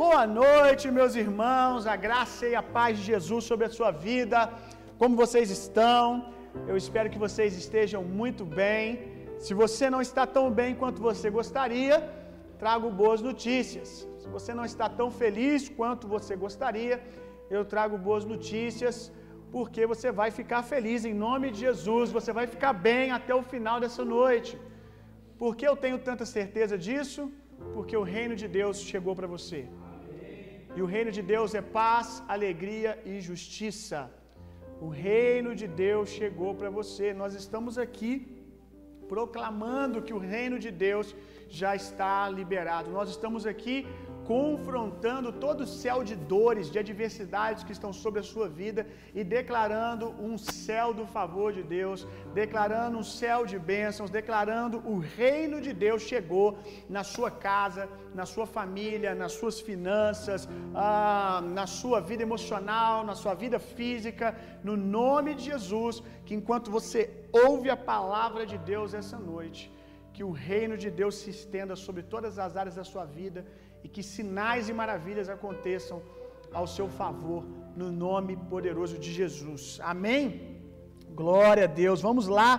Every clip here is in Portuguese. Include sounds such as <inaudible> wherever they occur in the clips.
Boa noite, meus irmãos. A graça e a paz de Jesus sobre a sua vida. Como vocês estão? Eu espero que vocês estejam muito bem. Se você não está tão bem quanto você gostaria, trago boas notícias. Se você não está tão feliz quanto você gostaria, eu trago boas notícias, porque você vai ficar feliz em nome de Jesus, você vai ficar bem até o final dessa noite. Por que eu tenho tanta certeza disso? Porque o reino de Deus chegou para você. E o reino de Deus é paz, alegria e justiça. O reino de Deus chegou para você. Nós estamos aqui proclamando que o reino de Deus já está liberado. Nós estamos aqui confrontando todo o céu de dores, de adversidades que estão sobre a sua vida e declarando um céu do favor de Deus, declarando um céu de bênçãos, declarando o reino de Deus chegou na sua casa, na sua família, nas suas finanças, ah, na sua vida emocional, na sua vida física, no nome de Jesus, que enquanto você ouve a palavra de Deus essa noite, que o reino de Deus se estenda sobre todas as áreas da sua vida e que sinais e maravilhas aconteçam ao seu favor, no nome poderoso de Jesus. Amém? Glória a Deus. Vamos lá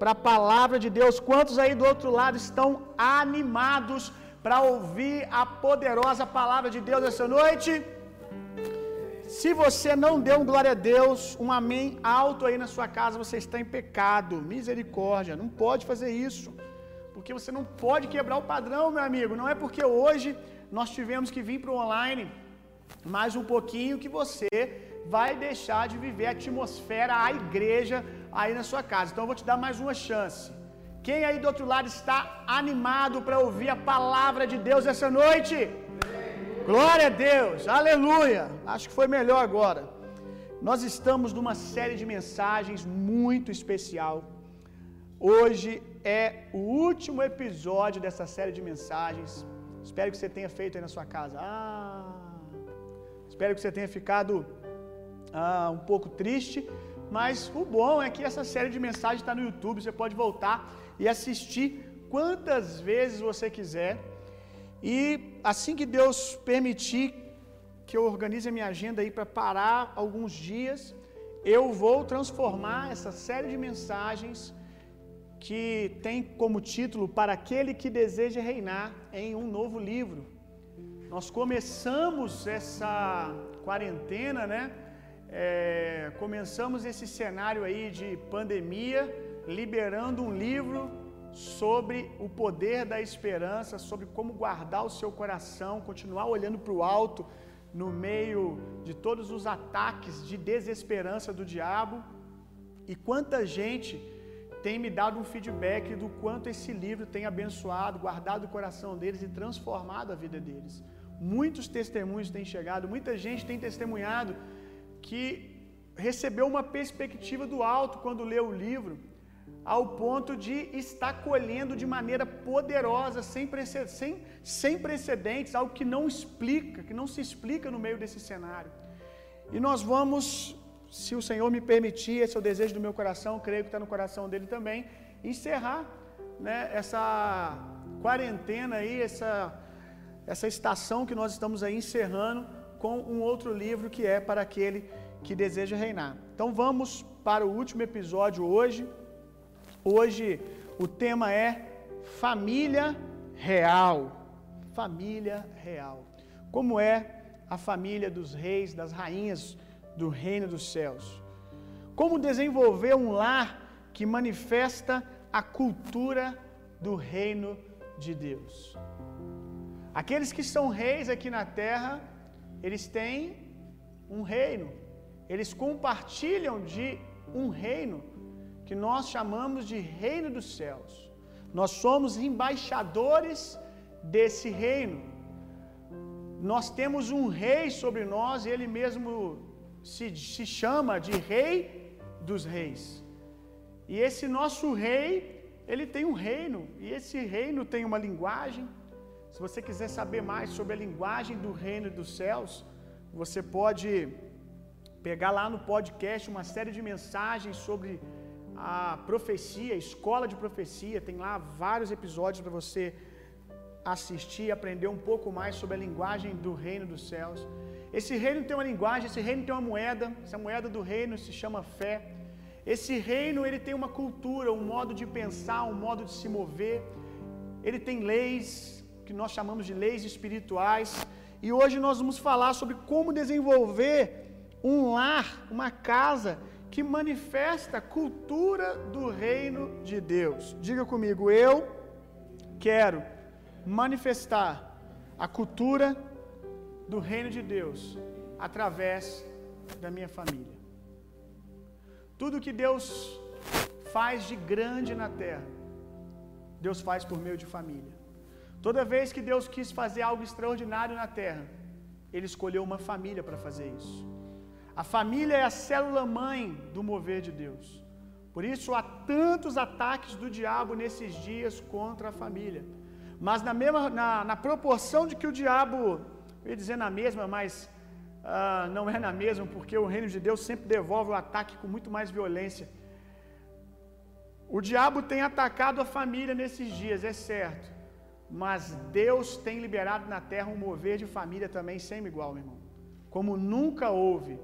para a palavra de Deus. Quantos aí do outro lado estão animados para ouvir a poderosa palavra de Deus essa noite? Se você não deu um glória a Deus, um amém alto aí na sua casa, você está em pecado. Misericórdia, não pode fazer isso. Porque você não pode quebrar o padrão, meu amigo. Não é porque hoje nós tivemos que vir para o online mais um pouquinho que você vai deixar de viver a atmosfera, a igreja aí na sua casa. Então eu vou te dar mais uma chance. Quem aí do outro lado está animado para ouvir a palavra de Deus essa noite? Glória a Deus, aleluia. Acho que foi melhor agora. Nós estamos numa série de mensagens muito especial. Hoje é o último episódio dessa série de mensagens. Espero que você tenha feito aí na sua casa. Ah, espero que você tenha ficado ah, um pouco triste. Mas o bom é que essa série de mensagens está no YouTube. Você pode voltar e assistir quantas vezes você quiser. E assim que Deus permitir que eu organize a minha agenda aí para parar alguns dias, eu vou transformar essa série de mensagens que tem como título Para aquele que deseja reinar em um novo livro. Nós começamos essa quarentena, né? É, começamos esse cenário aí de pandemia, liberando um livro sobre o poder da esperança, sobre como guardar o seu coração, continuar olhando para o alto no meio de todos os ataques de desesperança do diabo. E quanta gente tem me dado um feedback do quanto esse livro tem abençoado, guardado o coração deles e transformado a vida deles. Muitos testemunhos têm chegado, muita gente tem testemunhado que recebeu uma perspectiva do alto quando leu o livro, ao ponto de estar colhendo de maneira poderosa, sem, sem, sem precedentes, algo que não explica, que não se explica no meio desse cenário. E nós vamos se o Senhor me permitir, esse é o desejo do meu coração, creio que está no coração dele também, encerrar né, essa quarentena aí, essa, essa estação que nós estamos aí encerrando com um outro livro que é para aquele que deseja reinar. Então vamos para o último episódio hoje. Hoje o tema é família real. Família real. Como é a família dos reis, das rainhas do reino dos céus. Como desenvolver um lar que manifesta a cultura do reino de Deus. Aqueles que são reis aqui na terra, eles têm um reino. Eles compartilham de um reino que nós chamamos de reino dos céus. Nós somos embaixadores desse reino. Nós temos um rei sobre nós, ele mesmo se, se chama de Rei dos Reis. E esse nosso rei, ele tem um reino, e esse reino tem uma linguagem. Se você quiser saber mais sobre a linguagem do reino dos céus, você pode pegar lá no podcast uma série de mensagens sobre a profecia, a escola de profecia, tem lá vários episódios para você assistir e aprender um pouco mais sobre a linguagem do reino dos céus. Esse reino tem uma linguagem, esse reino tem uma moeda, essa moeda do reino se chama fé. Esse reino ele tem uma cultura, um modo de pensar, um modo de se mover. Ele tem leis que nós chamamos de leis espirituais. E hoje nós vamos falar sobre como desenvolver um lar, uma casa que manifesta a cultura do reino de Deus. Diga comigo, eu quero manifestar a cultura do reino de Deus através da minha família. Tudo que Deus faz de grande na terra, Deus faz por meio de família. Toda vez que Deus quis fazer algo extraordinário na terra, Ele escolheu uma família para fazer isso. A família é a célula mãe do mover de Deus. Por isso há tantos ataques do diabo nesses dias contra a família. Mas na mesma na, na proporção de que o diabo, eu ia dizer na mesma, mas uh, não é na mesma, porque o reino de Deus sempre devolve o ataque com muito mais violência. O diabo tem atacado a família nesses dias, é certo. Mas Deus tem liberado na terra um mover de família também sem igual, meu irmão. Como nunca houve.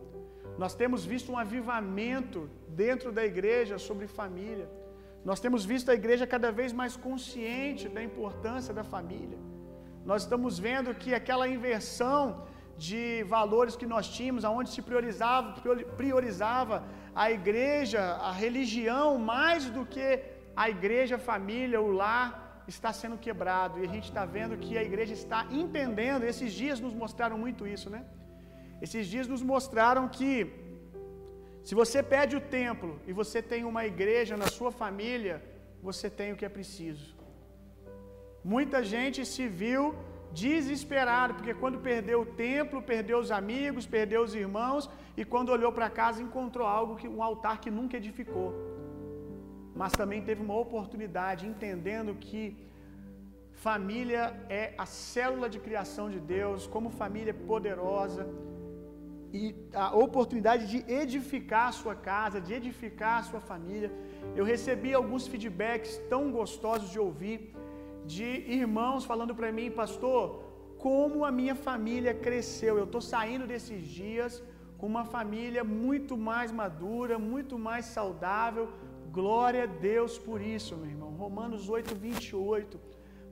Nós temos visto um avivamento dentro da igreja sobre família. Nós temos visto a igreja cada vez mais consciente da importância da família. Nós estamos vendo que aquela inversão de valores que nós tínhamos, aonde se priorizava, priorizava a igreja, a religião, mais do que a igreja, a família, o lar, está sendo quebrado. E a gente está vendo que a igreja está entendendo. Esses dias nos mostraram muito isso, né? Esses dias nos mostraram que se você perde o templo e você tem uma igreja na sua família, você tem o que é preciso. Muita gente se viu desesperado, porque quando perdeu o templo, perdeu os amigos, perdeu os irmãos, e quando olhou para casa encontrou algo que um altar que nunca edificou. Mas também teve uma oportunidade, entendendo que família é a célula de criação de Deus, como família poderosa, e a oportunidade de edificar a sua casa, de edificar a sua família. Eu recebi alguns feedbacks tão gostosos de ouvir de irmãos falando para mim, pastor, como a minha família cresceu. Eu estou saindo desses dias com uma família muito mais madura, muito mais saudável. Glória a Deus por isso, meu irmão. Romanos 8, 28.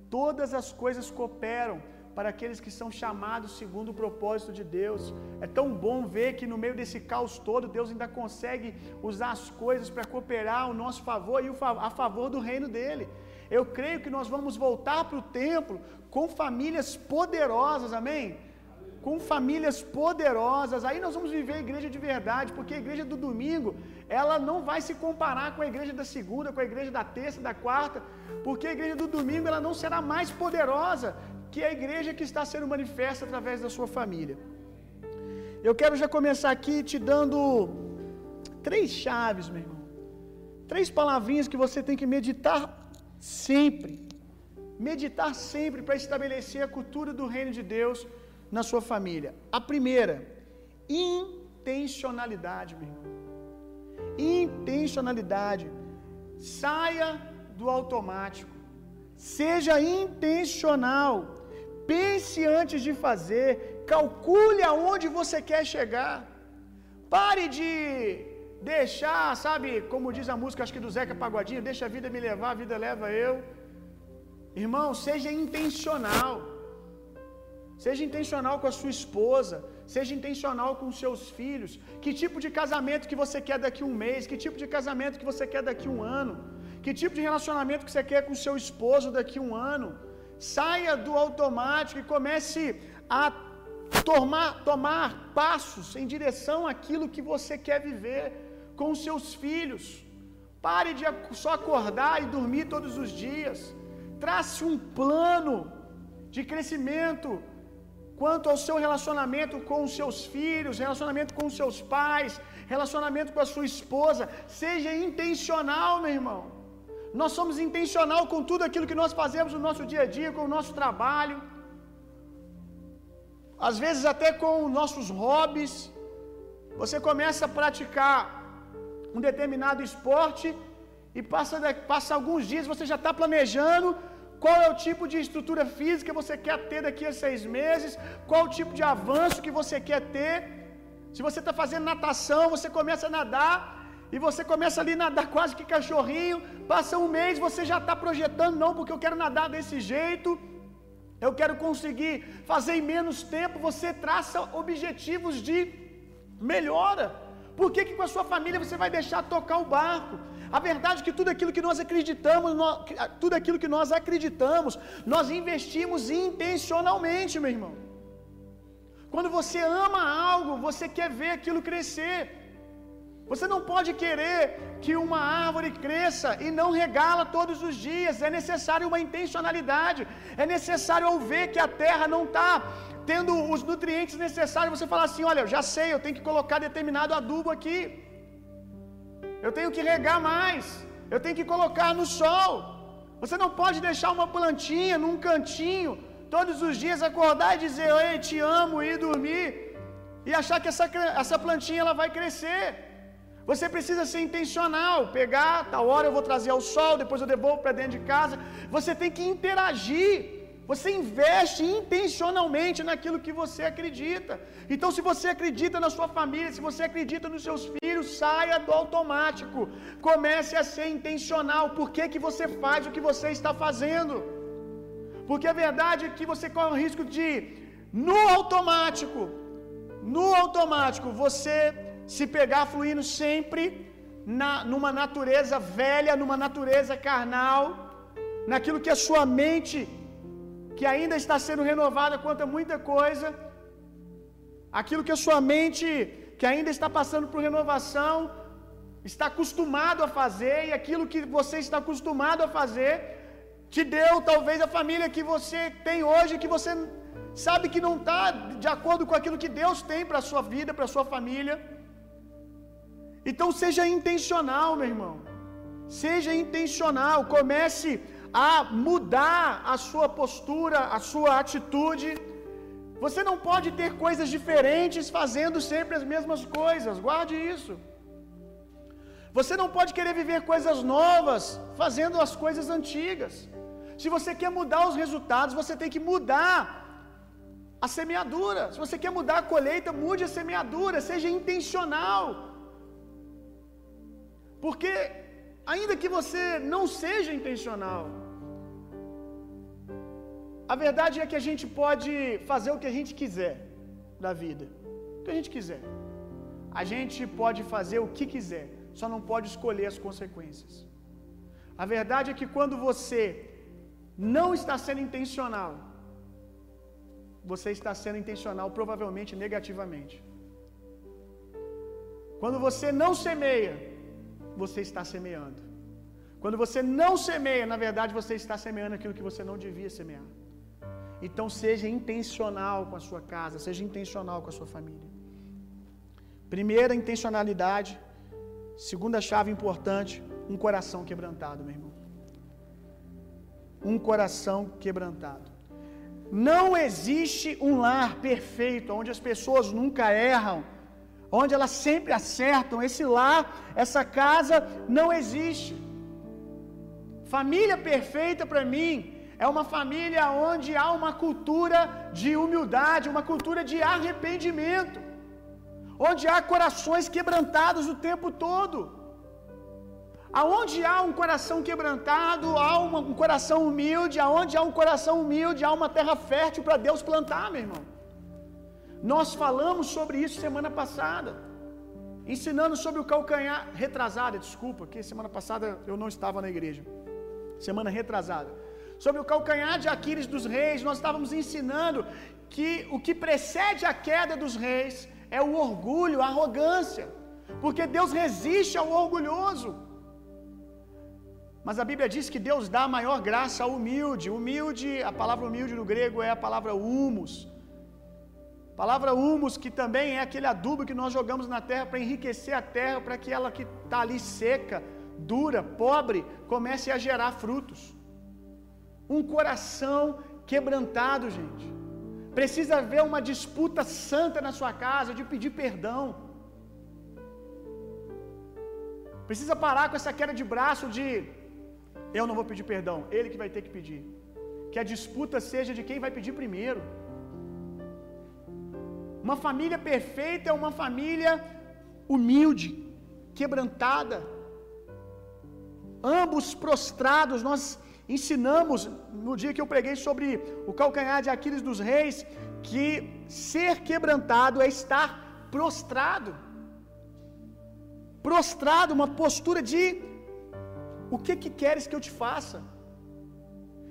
Todas as coisas cooperam para aqueles que são chamados segundo o propósito de Deus. É tão bom ver que no meio desse caos todo, Deus ainda consegue usar as coisas para cooperar ao nosso favor e a favor do reino dele. Eu creio que nós vamos voltar para o templo com famílias poderosas, amém? Com famílias poderosas, aí nós vamos viver a igreja de verdade, porque a igreja do domingo, ela não vai se comparar com a igreja da segunda, com a igreja da terça, da quarta, porque a igreja do domingo ela não será mais poderosa que a igreja que está sendo manifesta através da sua família. Eu quero já começar aqui te dando três chaves, meu irmão. Três palavrinhas que você tem que meditar sempre. Meditar sempre para estabelecer a cultura do reino de Deus na sua família. A primeira, intencionalidade, meu irmão. Intencionalidade. Saia do automático. Seja intencional. Pense antes de fazer. Calcule aonde você quer chegar. Pare de deixar, sabe, como diz a música, acho que do Zeca Pagodinho, deixa a vida me levar, a vida leva eu. Irmão, seja intencional. Seja intencional com a sua esposa, seja intencional com os seus filhos. Que tipo de casamento que você quer daqui a um mês? Que tipo de casamento que você quer daqui um ano? Que tipo de relacionamento que você quer com o seu esposo daqui um ano? Saia do automático e comece a tomar, tomar passos em direção àquilo que você quer viver com seus filhos. Pare de só acordar e dormir todos os dias. Trace um plano de crescimento quanto ao seu relacionamento com os seus filhos, relacionamento com os seus pais, relacionamento com a sua esposa. Seja intencional, meu irmão. Nós somos intencional com tudo aquilo que nós fazemos no nosso dia a dia, com o nosso trabalho, às vezes até com nossos hobbies. Você começa a praticar um determinado esporte e passa, passa alguns dias, você já está planejando qual é o tipo de estrutura física que você quer ter daqui a seis meses, qual o tipo de avanço que você quer ter. Se você está fazendo natação, você começa a nadar e você começa ali a nadar quase que cachorrinho, passa um mês, você já está projetando, não, porque eu quero nadar desse jeito, eu quero conseguir fazer em menos tempo. Você traça objetivos de melhora. Por que, que com a sua família você vai deixar tocar o barco? A verdade é que tudo aquilo que nós acreditamos, nós, tudo aquilo que nós acreditamos, nós investimos intencionalmente, meu irmão. Quando você ama algo, você quer ver aquilo crescer. Você não pode querer que uma árvore cresça e não regá-la todos os dias. É necessário uma intencionalidade. É necessário ver que a terra não está tendo os nutrientes necessários. Você fala assim: olha, eu já sei, eu tenho que colocar determinado adubo aqui. Eu tenho que regar mais. Eu tenho que colocar no sol. Você não pode deixar uma plantinha num cantinho todos os dias acordar e dizer: "Oi, te amo" e dormir e achar que essa essa plantinha ela vai crescer. Você precisa ser intencional, pegar, tal hora eu vou trazer ao sol, depois eu devolvo para dentro de casa. Você tem que interagir. Você investe intencionalmente naquilo que você acredita. Então, se você acredita na sua família, se você acredita nos seus filhos, saia do automático. Comece a ser intencional. Por que, que você faz o que você está fazendo? Porque a verdade é que você corre o risco de, no automático, no automático, você se pegar fluindo sempre na, numa natureza velha, numa natureza carnal, naquilo que a sua mente que ainda está sendo renovada quanto a muita coisa, aquilo que a sua mente, que ainda está passando por renovação, está acostumado a fazer, e aquilo que você está acostumado a fazer, te deu talvez a família que você tem hoje, que você sabe que não está de acordo com aquilo que Deus tem para a sua vida, para a sua família. Então seja intencional, meu irmão. Seja intencional, comece a mudar a sua postura, a sua atitude. Você não pode ter coisas diferentes fazendo sempre as mesmas coisas, guarde isso. Você não pode querer viver coisas novas fazendo as coisas antigas. Se você quer mudar os resultados, você tem que mudar a semeadura. Se você quer mudar a colheita, mude a semeadura, seja intencional. Porque ainda que você não seja intencional, a verdade é que a gente pode fazer o que a gente quiser da vida. O que a gente quiser. A gente pode fazer o que quiser, só não pode escolher as consequências. A verdade é que quando você não está sendo intencional, você está sendo intencional provavelmente negativamente. Quando você não semeia, você está semeando. Quando você não semeia, na verdade você está semeando aquilo que você não devia semear. Então seja intencional com a sua casa, seja intencional com a sua família. Primeira intencionalidade, segunda chave importante, um coração quebrantado, meu irmão. Um coração quebrantado. Não existe um lar perfeito, onde as pessoas nunca erram, onde elas sempre acertam. Esse lar, essa casa, não existe. Família perfeita para mim é uma família onde há uma cultura de humildade, uma cultura de arrependimento, onde há corações quebrantados o tempo todo. Aonde há um coração quebrantado, há um coração humilde, aonde há um coração humilde, há uma terra fértil para Deus plantar, meu irmão. Nós falamos sobre isso semana passada, ensinando sobre o calcanhar retrasada, desculpa, que semana passada eu não estava na igreja. Semana retrasada. Sobre o calcanhar de Aquiles dos reis, nós estávamos ensinando que o que precede a queda dos reis é o orgulho, a arrogância, porque Deus resiste ao orgulhoso. Mas a Bíblia diz que Deus dá maior graça ao humilde. Humilde, a palavra humilde no grego é a palavra humus. A palavra humus, que também é aquele adubo que nós jogamos na terra para enriquecer a terra, para que ela que está ali seca, dura, pobre, comece a gerar frutos. Um coração quebrantado, gente. Precisa haver uma disputa santa na sua casa de pedir perdão. Precisa parar com essa queda de braço de eu não vou pedir perdão, ele que vai ter que pedir. que a disputa seja de quem vai pedir primeiro. Uma família perfeita é uma família humilde, quebrantada, ambos prostrados. Nós ensinamos no dia que eu preguei sobre o calcanhar de Aquiles dos reis que ser quebrantado é estar prostrado. Prostrado, uma postura de o que que queres que eu te faça?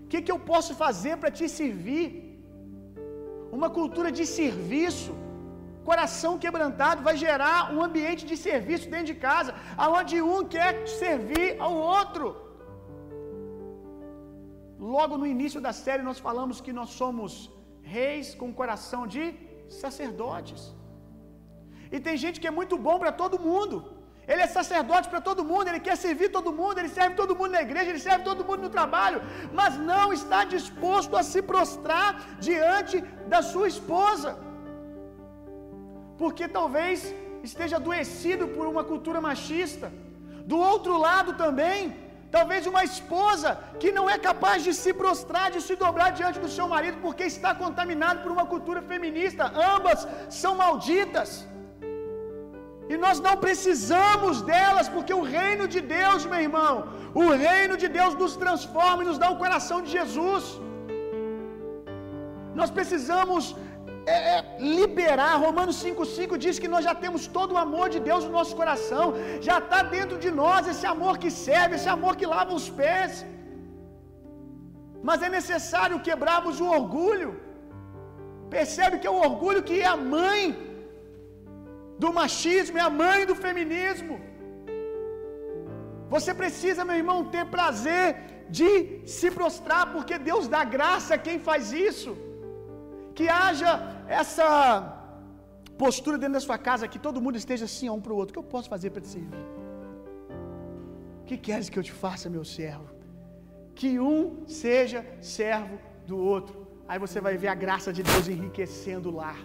O que que eu posso fazer para te servir? Uma cultura de serviço. Coração quebrantado vai gerar um ambiente de serviço dentro de casa, aonde um quer servir ao outro. Logo no início da série nós falamos que nós somos reis com coração de sacerdotes. E tem gente que é muito bom para todo mundo. Ele é sacerdote para todo mundo, ele quer servir todo mundo, ele serve todo mundo na igreja, ele serve todo mundo no trabalho, mas não está disposto a se prostrar diante da sua esposa. Porque talvez esteja adoecido por uma cultura machista. Do outro lado também, talvez uma esposa que não é capaz de se prostrar, de se dobrar diante do seu marido, porque está contaminado por uma cultura feminista. Ambas são malditas. E nós não precisamos delas, porque o reino de Deus, meu irmão, o reino de Deus nos transforma e nos dá o coração de Jesus. Nós precisamos é, é, liberar. Romanos 5,5 diz que nós já temos todo o amor de Deus no nosso coração, já está dentro de nós esse amor que serve, esse amor que lava os pés. Mas é necessário quebrarmos o orgulho. Percebe que é o orgulho que é a mãe do machismo, é a mãe do feminismo. Você precisa, meu irmão, ter prazer de se prostrar, porque Deus dá graça a quem faz isso. Que haja essa postura dentro da sua casa, que todo mundo esteja assim um para o outro. O que eu posso fazer para te servir? O que queres que eu te faça, meu servo? Que um seja servo do outro. Aí você vai ver a graça de Deus enriquecendo lar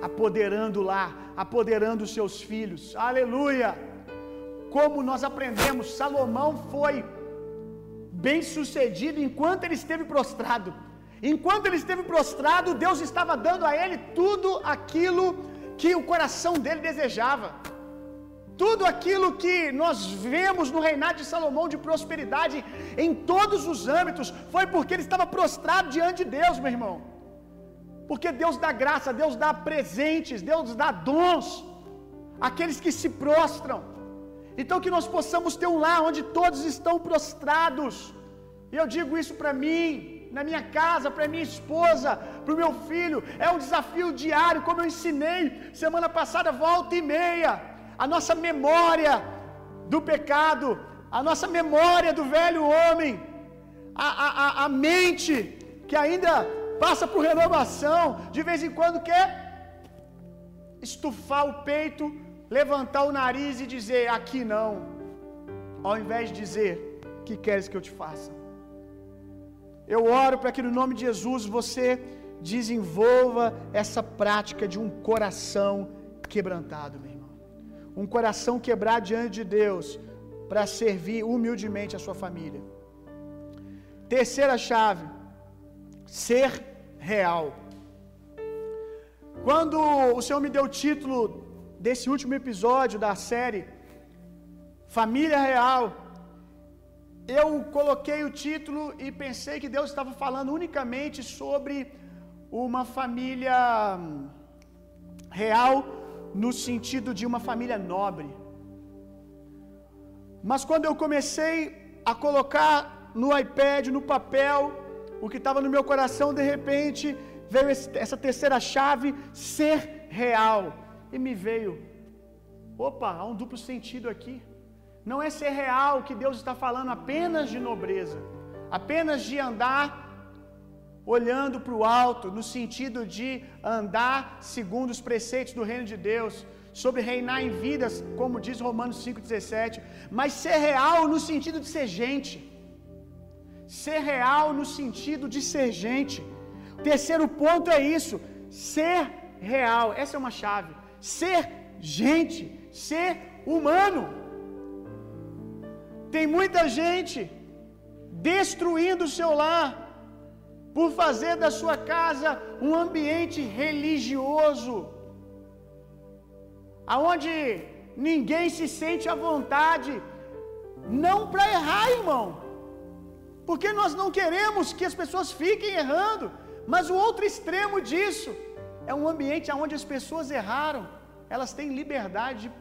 apoderando lá, apoderando os seus filhos. Aleluia! Como nós aprendemos, Salomão foi bem sucedido enquanto ele esteve prostrado. Enquanto ele esteve prostrado, Deus estava dando a ele tudo aquilo que o coração dele desejava. Tudo aquilo que nós vemos no reinado de Salomão de prosperidade em todos os âmbitos foi porque ele estava prostrado diante de Deus, meu irmão. Porque Deus dá graça, Deus dá presentes, Deus dá dons àqueles que se prostram. Então que nós possamos ter um lar onde todos estão prostrados. E eu digo isso para mim, na minha casa, para minha esposa, para o meu filho. É um desafio diário, como eu ensinei semana passada, volta e meia. A nossa memória do pecado, a nossa memória do velho homem, a, a, a, a mente que ainda passa por renovação, de vez em quando quer estufar o peito, levantar o nariz e dizer: Aqui não, ao invés de dizer: Que queres que eu te faça? Eu oro para que no nome de Jesus você desenvolva essa prática de um coração quebrantado, meu irmão. Um coração quebrado diante de Deus para servir humildemente a sua família. Terceira chave ser real. Quando o Senhor me deu o título desse último episódio da série Família Real, eu coloquei o título e pensei que Deus estava falando unicamente sobre uma família real no sentido de uma família nobre. Mas quando eu comecei a colocar no iPad, no papel, o que estava no meu coração, de repente, veio essa terceira chave, ser real. E me veio, opa, há um duplo sentido aqui. Não é ser real que Deus está falando apenas de nobreza, apenas de andar olhando para o alto, no sentido de andar segundo os preceitos do reino de Deus, sobre reinar em vidas, como diz Romanos 5,17, mas ser real no sentido de ser gente. Ser real no sentido de ser gente. O terceiro ponto é isso: ser real. Essa é uma chave. Ser gente, ser humano. Tem muita gente destruindo o seu lar por fazer da sua casa um ambiente religioso, aonde ninguém se sente à vontade, não para errar, irmão, porque nós não queremos que as pessoas fiquem errando, mas o outro extremo disso é um ambiente onde as pessoas erraram, elas têm liberdade de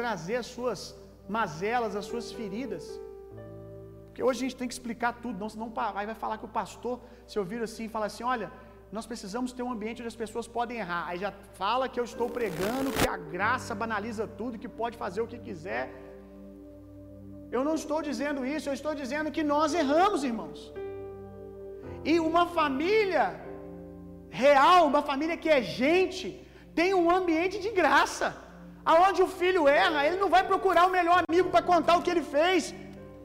trazer as suas mazelas, as suas feridas. Porque hoje a gente tem que explicar tudo, não, senão vai, vai falar que o pastor, se ouvir assim, fala assim: olha, nós precisamos ter um ambiente onde as pessoas podem errar. Aí já fala que eu estou pregando, que a graça banaliza tudo, que pode fazer o que quiser. Eu não estou dizendo isso, eu estou dizendo que nós erramos, irmãos. E uma família real, uma família que é gente, tem um ambiente de graça. Aonde o filho erra, ele não vai procurar o melhor amigo para contar o que ele fez,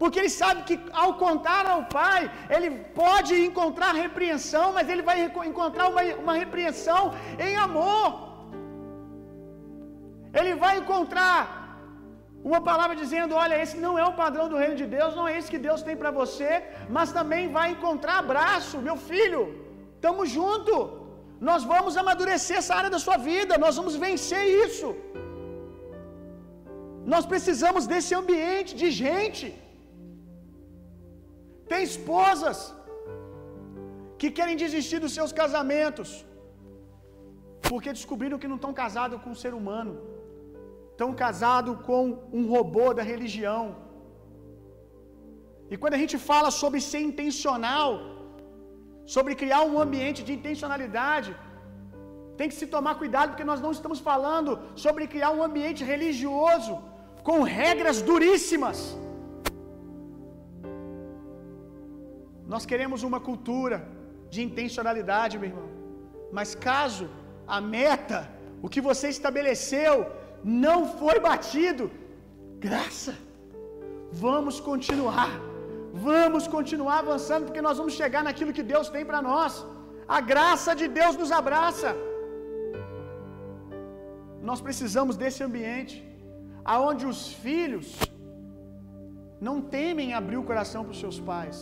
porque ele sabe que ao contar ao pai, ele pode encontrar repreensão, mas ele vai encontrar uma, uma repreensão em amor. Ele vai encontrar uma palavra dizendo: Olha, esse não é o padrão do reino de Deus, não é esse que Deus tem para você, mas também vai encontrar abraço, meu filho, estamos junto. Nós vamos amadurecer essa área da sua vida, nós vamos vencer isso. Nós precisamos desse ambiente de gente. Tem esposas que querem desistir dos seus casamentos porque descobriram que não estão casados com um ser humano, estão casados com um robô da religião. E quando a gente fala sobre ser intencional, sobre criar um ambiente de intencionalidade, tem que se tomar cuidado porque nós não estamos falando sobre criar um ambiente religioso com regras duríssimas. Nós queremos uma cultura de intencionalidade, meu irmão. Mas caso a meta, o que você estabeleceu, não foi batido, graça. Vamos continuar. Vamos continuar avançando porque nós vamos chegar naquilo que Deus tem para nós. A graça de Deus nos abraça. Nós precisamos desse ambiente aonde os filhos não temem abrir o coração para os seus pais.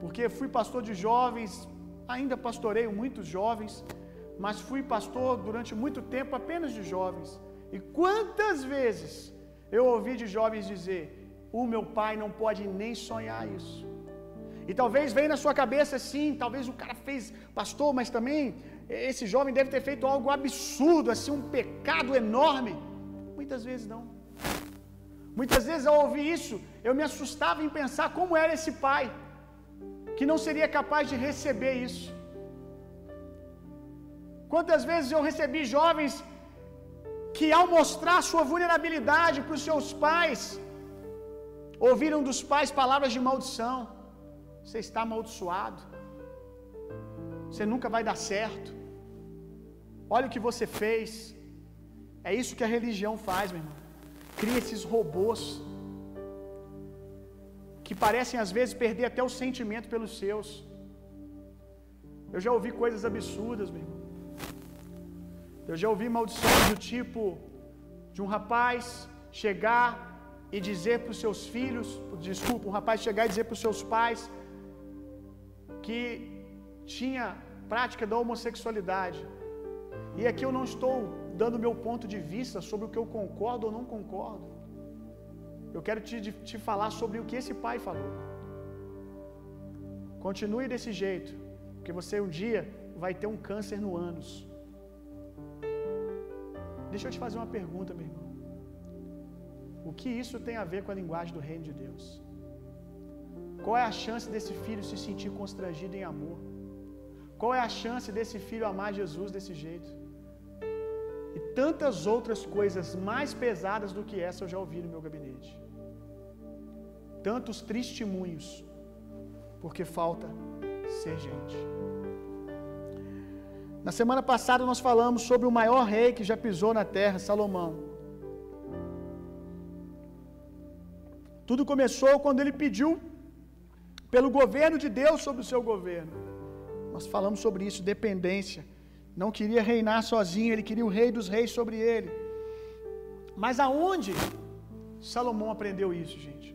Porque fui pastor de jovens, ainda pastoreio muitos jovens, mas fui pastor durante muito tempo apenas de jovens. E quantas vezes eu ouvi de jovens dizer: "O meu pai não pode nem sonhar isso". E talvez venha na sua cabeça assim, talvez o cara fez pastor, mas também esse jovem deve ter feito algo absurdo, assim, um pecado enorme. Muitas vezes não. Muitas vezes ao ouvir isso, eu me assustava em pensar como era esse pai, que não seria capaz de receber isso. Quantas vezes eu recebi jovens que, ao mostrar sua vulnerabilidade para os seus pais, ouviram dos pais palavras de maldição: Você está amaldiçoado, você nunca vai dar certo, olha o que você fez. É isso que a religião faz, meu irmão. Cria esses robôs que parecem às vezes perder até o sentimento pelos seus. Eu já ouvi coisas absurdas, meu irmão. Eu já ouvi maldições do tipo de um rapaz chegar e dizer para os seus filhos, desculpa, um rapaz chegar e dizer para os seus pais que tinha prática da homossexualidade. E aqui eu não estou dando meu ponto de vista sobre o que eu concordo ou não concordo. Eu quero te, te falar sobre o que esse pai falou. Continue desse jeito, porque você um dia vai ter um câncer no ânus. Deixa eu te fazer uma pergunta, meu irmão. O que isso tem a ver com a linguagem do reino de Deus? Qual é a chance desse filho se sentir constrangido em amor? Qual é a chance desse filho amar Jesus desse jeito? Tantas outras coisas mais pesadas do que essa eu já ouvi no meu gabinete. Tantos testemunhos, porque falta ser gente. Na semana passada nós falamos sobre o maior rei que já pisou na terra, Salomão. Tudo começou quando ele pediu pelo governo de Deus sobre o seu governo. Nós falamos sobre isso, dependência. Não queria reinar sozinho, ele queria o rei dos reis sobre ele. Mas aonde Salomão aprendeu isso, gente?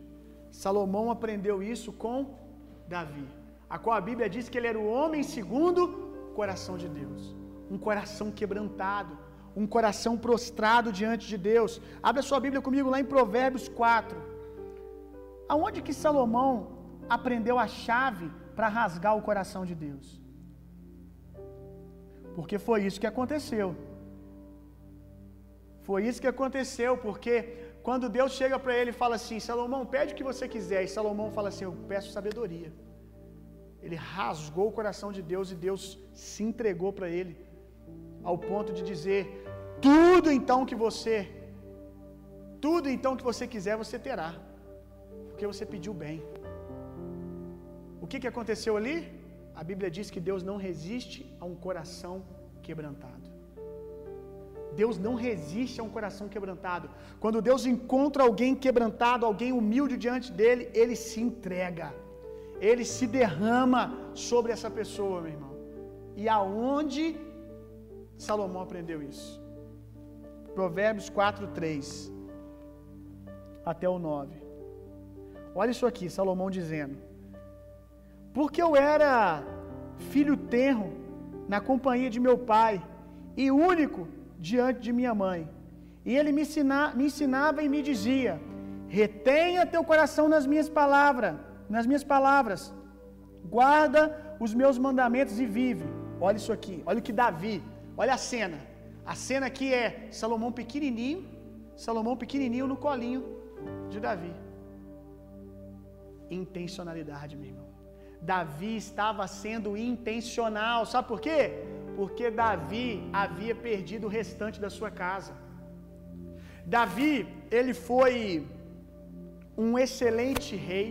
Salomão aprendeu isso com Davi. a qual a Bíblia diz que ele era o homem segundo o coração de Deus, um coração quebrantado, um coração prostrado diante de Deus. Abra sua Bíblia comigo lá em Provérbios 4. Aonde que Salomão aprendeu a chave para rasgar o coração de Deus? Porque foi isso que aconteceu. Foi isso que aconteceu, porque quando Deus chega para ele e fala assim: Salomão, pede o que você quiser. E Salomão fala assim: Eu peço sabedoria. Ele rasgou o coração de Deus e Deus se entregou para ele, ao ponto de dizer: Tudo então que você, tudo então que você quiser, você terá, porque você pediu bem. O que, que aconteceu ali? A Bíblia diz que Deus não resiste a um coração quebrantado. Deus não resiste a um coração quebrantado. Quando Deus encontra alguém quebrantado, alguém humilde diante dele, ele se entrega. Ele se derrama sobre essa pessoa, meu irmão. E aonde Salomão aprendeu isso? Provérbios 4, 3 até o 9. Olha isso aqui, Salomão dizendo: Porque eu era filho tenro na companhia de meu pai e único diante de minha mãe. E ele me, ensina, me ensinava e me dizia: Retenha teu coração nas minhas palavras, nas minhas palavras. Guarda os meus mandamentos e vive. Olha isso aqui, olha o que Davi, olha a cena. A cena aqui é Salomão pequenininho, Salomão pequenininho no colinho de Davi. Intencionalidade, meu irmão. Davi estava sendo intencional. Sabe por quê? Porque Davi havia perdido o restante da sua casa. Davi, ele foi um excelente rei.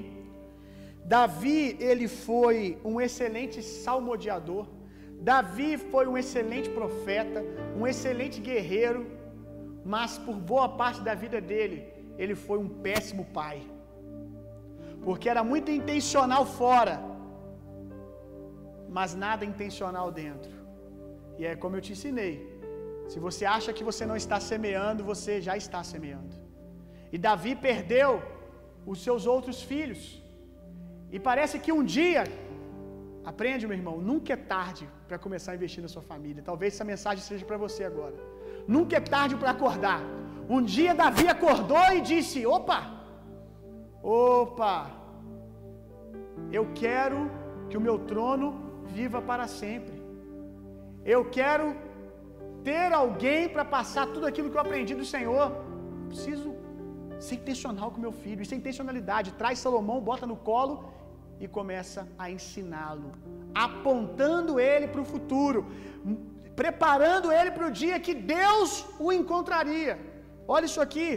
Davi, ele foi um excelente salmodiador. Davi foi um excelente profeta, um excelente guerreiro, mas por boa parte da vida dele, ele foi um péssimo pai. Porque era muito intencional fora, mas nada intencional dentro. E é como eu te ensinei. Se você acha que você não está semeando, você já está semeando. E Davi perdeu os seus outros filhos. E parece que um dia, aprende, meu irmão, nunca é tarde para começar a investir na sua família. Talvez essa mensagem seja para você agora. Nunca é tarde para acordar. Um dia Davi acordou e disse: Opa, opa, eu quero que o meu trono viva para sempre. Eu quero ter alguém para passar tudo aquilo que eu aprendi do Senhor. Preciso ser intencional com meu filho. Isso é intencionalidade. Traz Salomão, bota no colo e começa a ensiná-lo, apontando ele para o futuro, preparando ele para o dia que Deus o encontraria. Olha isso aqui.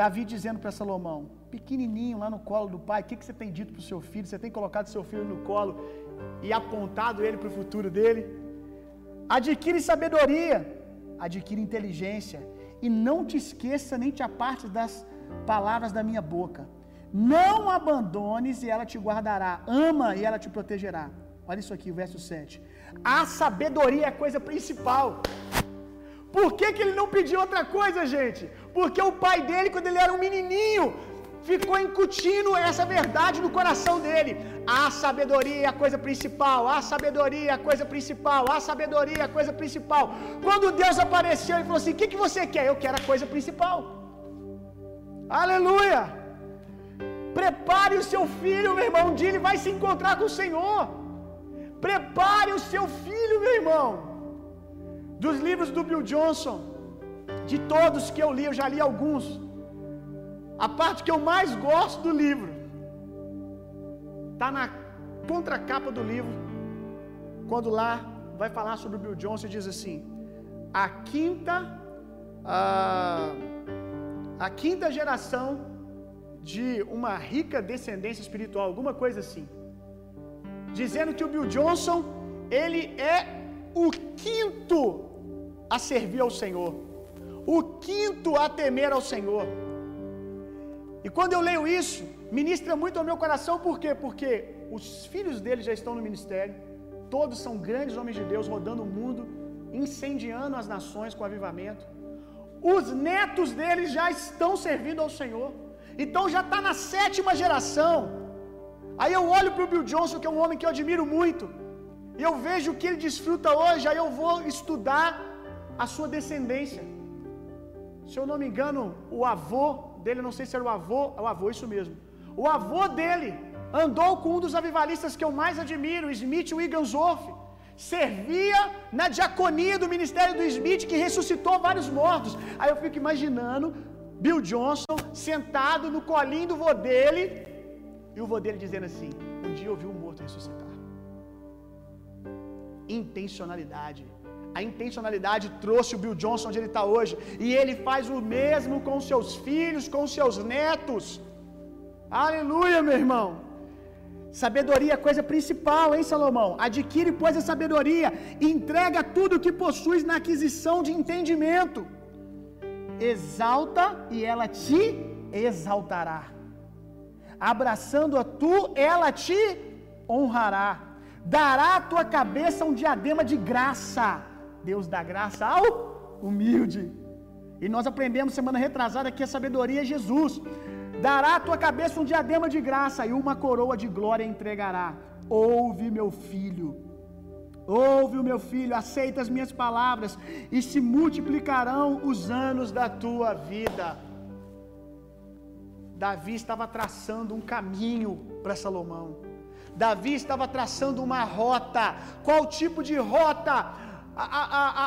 Davi dizendo para Salomão, pequenininho lá no colo do pai, o que, que você tem dito para o seu filho? Você tem colocado seu filho no colo e apontado ele para o futuro dele? Adquire sabedoria, adquire inteligência, e não te esqueça nem te aparte das palavras da minha boca. Não abandones e ela te guardará. Ama e ela te protegerá. Olha isso aqui, o verso 7. A sabedoria é a coisa principal. Por que, que ele não pediu outra coisa, gente? Porque o pai dele, quando ele era um menininho, ficou incutindo essa verdade no coração dele. A sabedoria é a coisa principal, a sabedoria é a coisa principal, a sabedoria é a coisa principal. Quando Deus apareceu e falou assim: O que, que você quer? Eu quero a coisa principal. Aleluia! Prepare o seu filho, meu irmão. Um dia ele vai se encontrar com o Senhor. Prepare o seu filho, meu irmão. Dos livros do Bill Johnson, de todos que eu li, eu já li alguns. A parte que eu mais gosto do livro está na contracapa do livro, quando lá vai falar sobre o Bill Johnson e diz assim: a quinta, a, a quinta geração de uma rica descendência espiritual, alguma coisa assim, dizendo que o Bill Johnson ele é o quinto a servir ao Senhor, o quinto a temer ao Senhor. E quando eu leio isso, ministra muito ao meu coração, por quê? Porque os filhos dele já estão no ministério, todos são grandes homens de Deus rodando o mundo, incendiando as nações com avivamento. Os netos dele já estão servindo ao Senhor, então já está na sétima geração. Aí eu olho para o Bill Johnson, que é um homem que eu admiro muito, e eu vejo o que ele desfruta hoje, aí eu vou estudar a sua descendência. Se eu não me engano, o avô dele, não sei se era o avô, é o avô, isso mesmo. O avô dele andou com um dos avivalistas que eu mais admiro, Smith Wigglesworth. Servia na diaconia do ministério do Smith, que ressuscitou vários mortos. Aí eu fico imaginando Bill Johnson sentado no colinho do vô dele, e o vô dele dizendo assim: Um dia eu vi um morto ressuscitar. Intencionalidade. A intencionalidade trouxe o Bill Johnson onde ele está hoje. E ele faz o mesmo com seus filhos, com seus netos. Aleluia, meu irmão. Sabedoria é coisa principal, hein, Salomão? Adquire, pois, a sabedoria entrega tudo o que possuis na aquisição de entendimento. Exalta e ela te exaltará. Abraçando a tu, ela te honrará. Dará à tua cabeça um diadema de graça. Deus dá graça ao humilde. E nós aprendemos semana retrasada que a sabedoria é Jesus. Dará à tua cabeça um diadema de graça e uma coroa de glória entregará. Ouve, meu filho. Ouve, o meu filho, aceita as minhas palavras e se multiplicarão os anos da tua vida. Davi estava traçando um caminho para Salomão. Davi estava traçando uma rota. Qual tipo de rota? A, a, a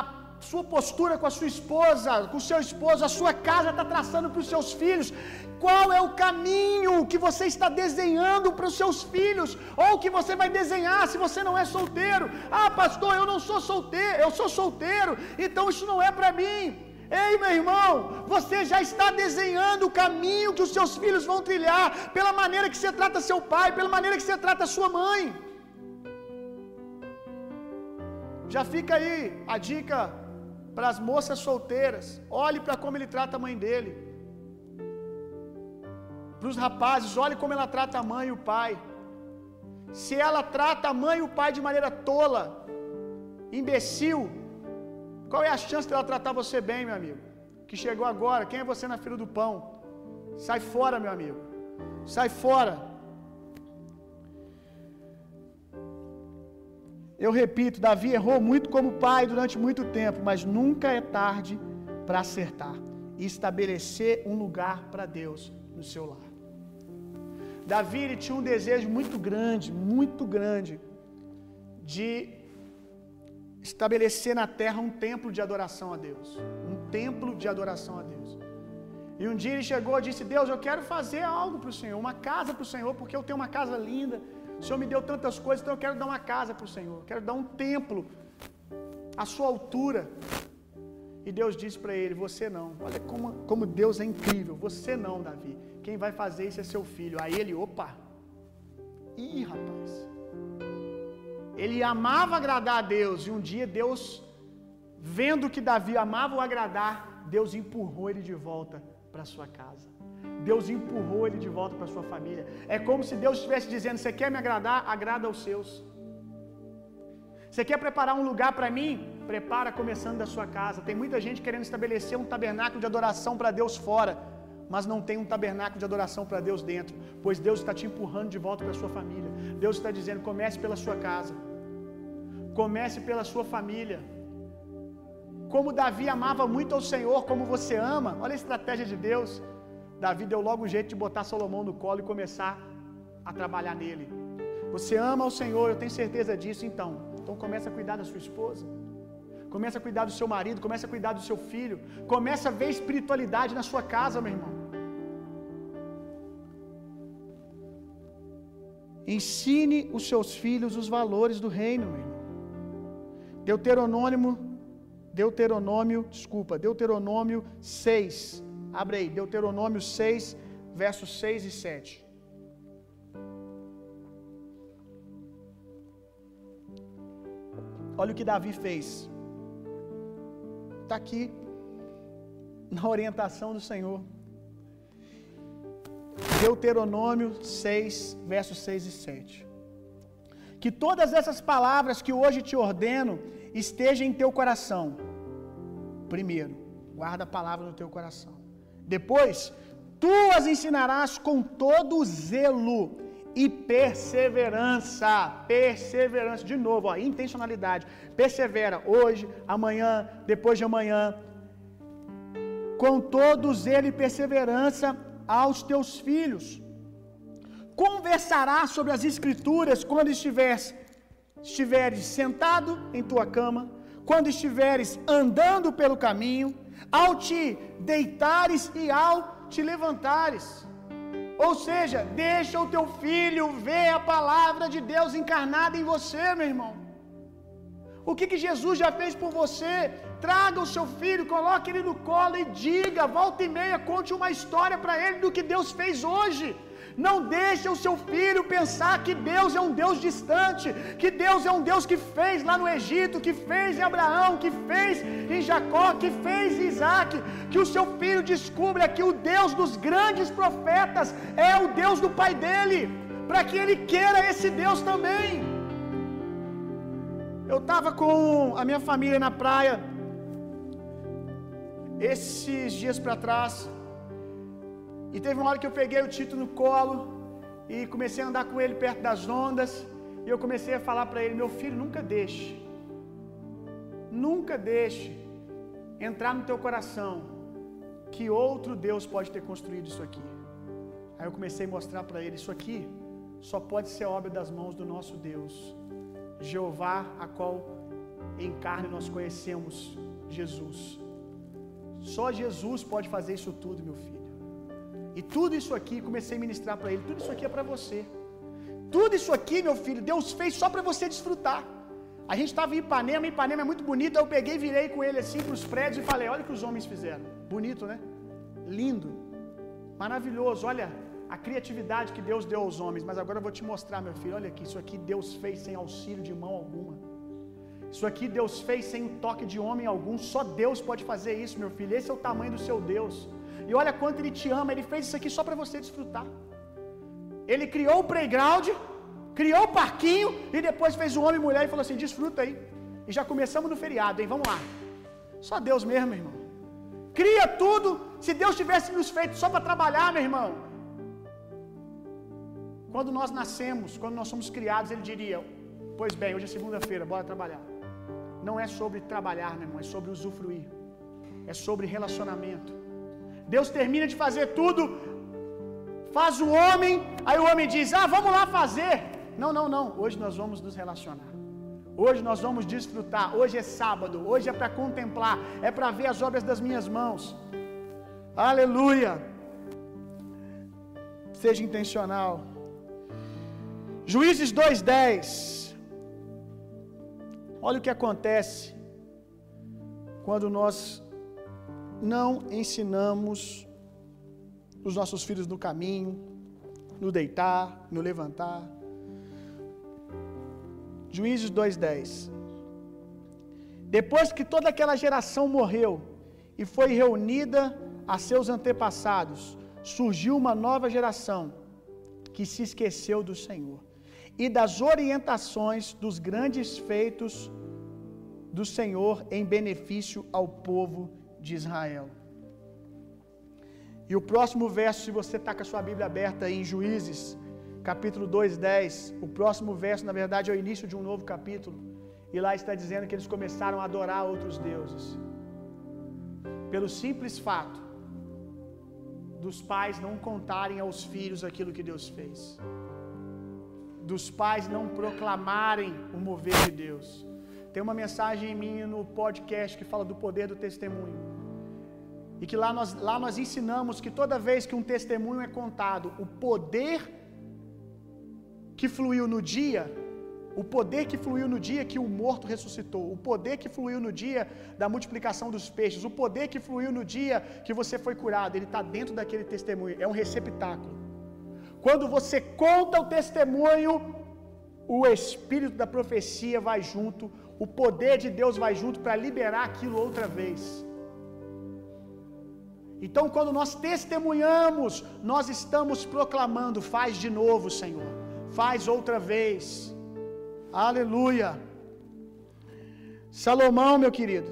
sua postura com a sua esposa, com o seu esposo, a sua casa está traçando para os seus filhos. Qual é o caminho que você está desenhando para os seus filhos? Ou que você vai desenhar se você não é solteiro? Ah, pastor, eu não sou solteiro, eu sou solteiro, então isso não é para mim. Ei, meu irmão, você já está desenhando o caminho que os seus filhos vão trilhar, pela maneira que você trata seu pai, pela maneira que você trata sua mãe. Já fica aí a dica para as moças solteiras. Olhe para como ele trata a mãe dele. Para os rapazes, olhe como ela trata a mãe e o pai. Se ela trata a mãe e o pai de maneira tola, imbecil, qual é a chance dela tratar você bem, meu amigo? Que chegou agora, quem é você na fila do pão? Sai fora, meu amigo. Sai fora. Eu repito, Davi errou muito como pai durante muito tempo, mas nunca é tarde para acertar e estabelecer um lugar para Deus no seu lar. Davi ele tinha um desejo muito grande, muito grande, de estabelecer na terra um templo de adoração a Deus. Um templo de adoração a Deus. E um dia ele chegou e disse: Deus, eu quero fazer algo para o Senhor, uma casa para o Senhor, porque eu tenho uma casa linda. O Senhor me deu tantas coisas, então eu quero dar uma casa para o Senhor, quero dar um templo à sua altura. E Deus disse para ele: Você não. Olha como, como Deus é incrível. Você não, Davi. Quem vai fazer isso é seu filho. Aí ele, opa. Ih, rapaz. Ele amava agradar a Deus. E um dia Deus, vendo que Davi amava o agradar, Deus empurrou ele de volta para sua casa. Deus empurrou ele de volta para sua família. É como se Deus estivesse dizendo: Você quer me agradar? Agrada aos seus. Você quer preparar um lugar para mim? Prepara começando da sua casa. Tem muita gente querendo estabelecer um tabernáculo de adoração para Deus fora, mas não tem um tabernáculo de adoração para Deus dentro, pois Deus está te empurrando de volta para sua família. Deus está dizendo: comece pela sua casa, comece pela sua família. Como Davi amava muito ao Senhor, como você ama, olha a estratégia de Deus. Davi deu logo um jeito de botar Salomão no colo e começar a trabalhar nele. Você ama ao Senhor, eu tenho certeza disso, então. Então comece a cuidar da sua esposa. Comece a cuidar do seu marido, comece a cuidar do seu filho. Comece a ver espiritualidade na sua casa, meu irmão. Ensine os seus filhos os valores do reino, meu irmão. Deuteronômio, Deuteronômio, desculpa, Deuteronômio 6. Abre aí, Deuteronômio 6, versos 6 e 7. Olha o que Davi fez. Está aqui na orientação do Senhor. Deuteronômio 6, versos 6 e 7. Que todas essas palavras que hoje te ordeno estejam em teu coração. Primeiro, guarda a palavra no teu coração. Depois, tu as ensinarás com todo zelo e perseverança. Perseverança. De novo, ó, intencionalidade. Persevera hoje, amanhã, depois de amanhã. Com todos ele perseverança aos teus filhos. Conversará sobre as escrituras quando estiveres, estiveres sentado em tua cama, quando estiveres andando pelo caminho, ao te deitares e ao te levantares. Ou seja, deixa o teu filho ver a palavra de Deus encarnada em você, meu irmão. O que, que Jesus já fez por você? Traga o seu filho, coloque ele no colo e diga, volta e meia, conte uma história para ele do que Deus fez hoje. Não deixe o seu filho pensar que Deus é um Deus distante, que Deus é um Deus que fez lá no Egito, que fez em Abraão, que fez em Jacó, que fez em Isaac. Que o seu filho descubra que o Deus dos grandes profetas é o Deus do pai dele, para que ele queira esse Deus também. Eu estava com a minha família na praia esses dias para trás. E teve uma hora que eu peguei o Tito no colo e comecei a andar com ele perto das ondas. E eu comecei a falar para ele: Meu filho, nunca deixe, nunca deixe entrar no teu coração que outro Deus pode ter construído isso aqui. Aí eu comecei a mostrar para ele: Isso aqui só pode ser obra das mãos do nosso Deus, Jeová, a qual em carne nós conhecemos Jesus. Só Jesus pode fazer isso tudo, meu filho. E tudo isso aqui, comecei a ministrar para ele, tudo isso aqui é para você. Tudo isso aqui, meu filho, Deus fez só para você desfrutar. A gente estava em Ipanema, Ipanema é muito bonito, eu peguei, virei com ele assim para os prédios e falei: Olha o que os homens fizeram. Bonito, né? Lindo, maravilhoso. Olha a criatividade que Deus deu aos homens. Mas agora eu vou te mostrar, meu filho. Olha aqui, isso aqui Deus fez sem auxílio de mão alguma. Isso aqui Deus fez sem um toque de homem algum. Só Deus pode fazer isso, meu filho. Esse é o tamanho do seu Deus. E olha quanto Ele te ama. Ele fez isso aqui só para você desfrutar. Ele criou o playground, criou o parquinho e depois fez o homem e mulher e falou assim: desfruta aí. E já começamos no feriado, hein? Vamos lá. Só Deus mesmo, irmão. Cria tudo. Se Deus tivesse nos feito só para trabalhar, meu irmão. Quando nós nascemos, quando nós somos criados, Ele diria: Pois bem, hoje é segunda-feira, bora trabalhar. Não é sobre trabalhar, meu irmão, é sobre usufruir. É sobre relacionamento. Deus termina de fazer tudo, faz o homem, aí o homem diz: Ah, vamos lá fazer. Não, não, não. Hoje nós vamos nos relacionar. Hoje nós vamos desfrutar. Hoje é sábado. Hoje é para contemplar. É para ver as obras das minhas mãos. Aleluia. Seja intencional. Juízes 2:10. Olha o que acontece quando nós não ensinamos os nossos filhos no caminho, no deitar, no levantar. Juízes 2:10. Depois que toda aquela geração morreu e foi reunida a seus antepassados, surgiu uma nova geração que se esqueceu do Senhor e das orientações dos grandes feitos do Senhor em benefício ao povo de Israel. E o próximo verso, se você está com a sua Bíblia aberta em Juízes, capítulo 2, 10, o próximo verso, na verdade, é o início de um novo capítulo. E lá está dizendo que eles começaram a adorar outros deuses. Pelo simples fato dos pais não contarem aos filhos aquilo que Deus fez. Dos pais não proclamarem o mover de Deus. Tem uma mensagem em mim no podcast que fala do poder do testemunho. E que lá nós, lá nós ensinamos que toda vez que um testemunho é contado, o poder que fluiu no dia, o poder que fluiu no dia que o morto ressuscitou, o poder que fluiu no dia da multiplicação dos peixes, o poder que fluiu no dia que você foi curado, ele está dentro daquele testemunho, é um receptáculo. Quando você conta o testemunho, o espírito da profecia vai junto, o poder de Deus vai junto para liberar aquilo outra vez. Então, quando nós testemunhamos, nós estamos proclamando: faz de novo, Senhor, faz outra vez. Aleluia. Salomão, meu querido,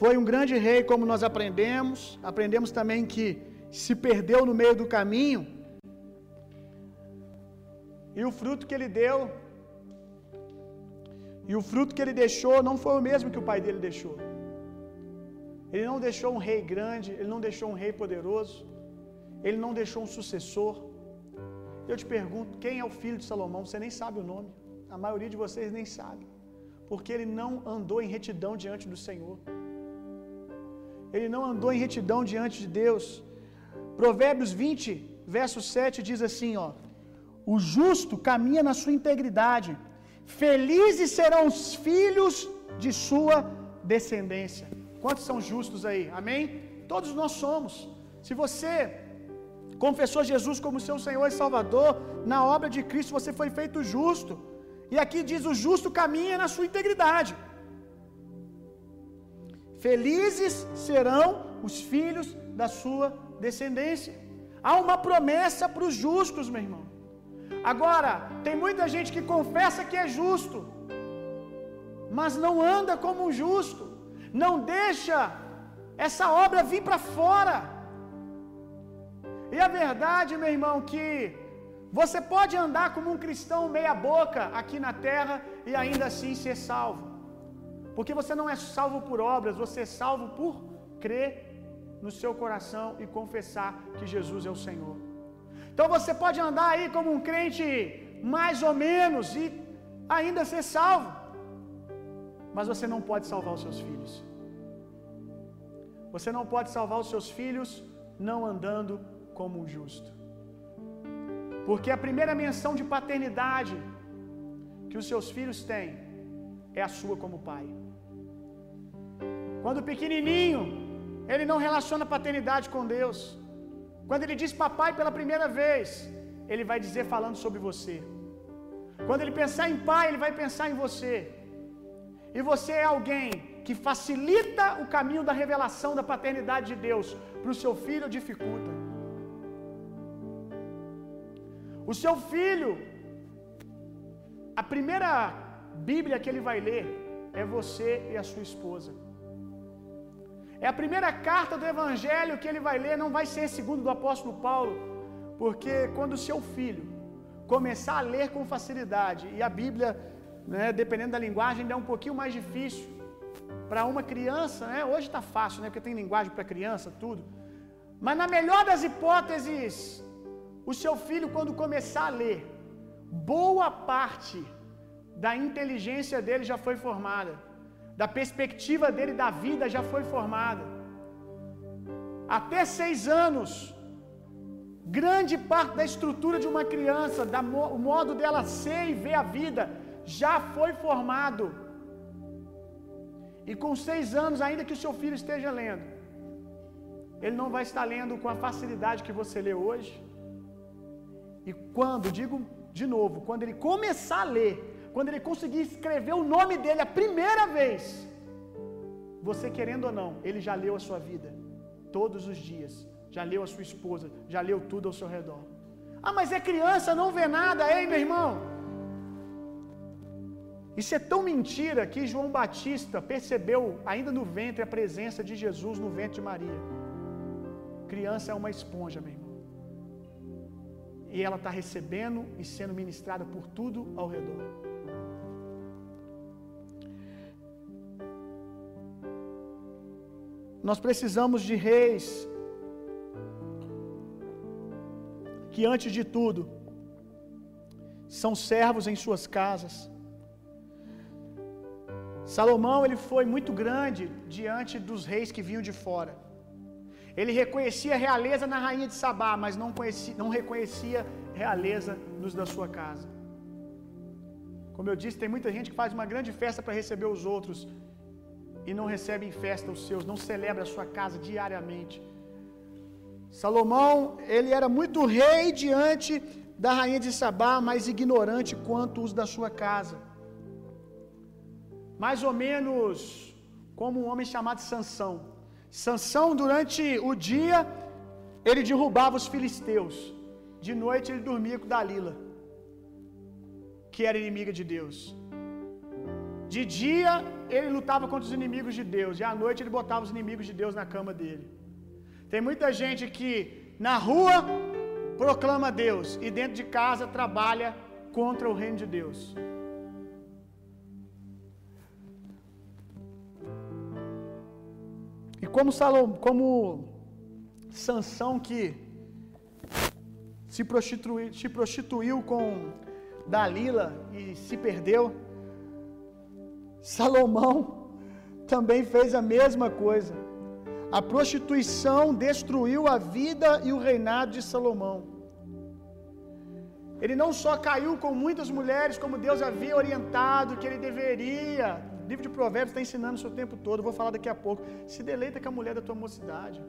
foi um grande rei, como nós aprendemos. Aprendemos também que se perdeu no meio do caminho. E o fruto que ele deu, e o fruto que ele deixou não foi o mesmo que o pai dele deixou. Ele não deixou um rei grande, ele não deixou um rei poderoso, ele não deixou um sucessor. Eu te pergunto, quem é o filho de Salomão? Você nem sabe o nome. A maioria de vocês nem sabe. Porque ele não andou em retidão diante do Senhor. Ele não andou em retidão diante de Deus. Provérbios 20, verso 7 diz assim, ó: O justo caminha na sua integridade. Felizes serão os filhos de sua descendência. Quantos são justos aí? Amém? Todos nós somos. Se você confessou Jesus como seu Senhor e Salvador, na obra de Cristo você foi feito justo. E aqui diz: o justo caminha na sua integridade. Felizes serão os filhos da sua descendência. Há uma promessa para os justos, meu irmão. Agora, tem muita gente que confessa que é justo, mas não anda como um justo, não deixa essa obra vir para fora. E a verdade, meu irmão, que você pode andar como um cristão meia-boca aqui na terra e ainda assim ser salvo. Porque você não é salvo por obras, você é salvo por crer no seu coração e confessar que Jesus é o Senhor. Então você pode andar aí como um crente mais ou menos e ainda ser salvo. Mas você não pode salvar os seus filhos. Você não pode salvar os seus filhos não andando como um justo. Porque a primeira menção de paternidade que os seus filhos têm é a sua como pai. Quando pequenininho, ele não relaciona paternidade com Deus. Quando ele diz papai pela primeira vez, ele vai dizer falando sobre você. Quando ele pensar em pai, ele vai pensar em você. E você é alguém que facilita o caminho da revelação da paternidade de Deus para o seu filho dificulta. O seu filho, a primeira Bíblia que ele vai ler é você e a sua esposa. É a primeira carta do Evangelho que ele vai ler, não vai ser segundo do apóstolo Paulo, porque quando o seu filho começar a ler com facilidade, e a Bíblia, né, dependendo da linguagem, é um pouquinho mais difícil para uma criança, né? Hoje está fácil, né? Porque tem linguagem para criança, tudo. Mas na melhor das hipóteses, o seu filho, quando começar a ler, boa parte da inteligência dele já foi formada, da perspectiva dele da vida já foi formada. Até seis anos, grande parte da estrutura de uma criança, da, o modo dela ser e ver a vida, já foi formado. E com seis anos, ainda que o seu filho esteja lendo, ele não vai estar lendo com a facilidade que você lê hoje. E quando, digo de novo, quando ele começar a ler, quando ele conseguir escrever o nome dele a primeira vez, você querendo ou não, ele já leu a sua vida todos os dias, já leu a sua esposa, já leu tudo ao seu redor. Ah, mas é criança, não vê nada, ei meu irmão. Isso é tão mentira que João Batista percebeu ainda no ventre a presença de Jesus no ventre de Maria. Criança é uma esponja, meu irmão. E ela está recebendo e sendo ministrada por tudo ao redor. Nós precisamos de reis que, antes de tudo, são servos em suas casas. Salomão ele foi muito grande diante dos reis que vinham de fora. Ele reconhecia a realeza na rainha de Sabá, mas não, conhecia, não reconhecia realeza nos da sua casa. Como eu disse, tem muita gente que faz uma grande festa para receber os outros e não recebe em festa os seus, não celebra a sua casa diariamente. Salomão, ele era muito rei diante da rainha de Sabá, mas ignorante quanto os da sua casa. Mais ou menos como um homem chamado Sansão. Sansão, durante o dia, ele derrubava os filisteus. De noite ele dormia com Dalila, que era inimiga de Deus. De dia ele lutava contra os inimigos de Deus, e à noite ele botava os inimigos de Deus na cama dele. Tem muita gente que na rua proclama Deus e dentro de casa trabalha contra o reino de Deus. E como Salom, como Sansão que se prostituiu, se prostituiu com Dalila e se perdeu, Salomão também fez a mesma coisa. A prostituição destruiu a vida e o reinado de Salomão. Ele não só caiu com muitas mulheres, como Deus havia orientado que ele deveria. Livro de Provérbios está ensinando o tempo todo, vou falar daqui a pouco. Se deleita com a mulher da tua mocidade.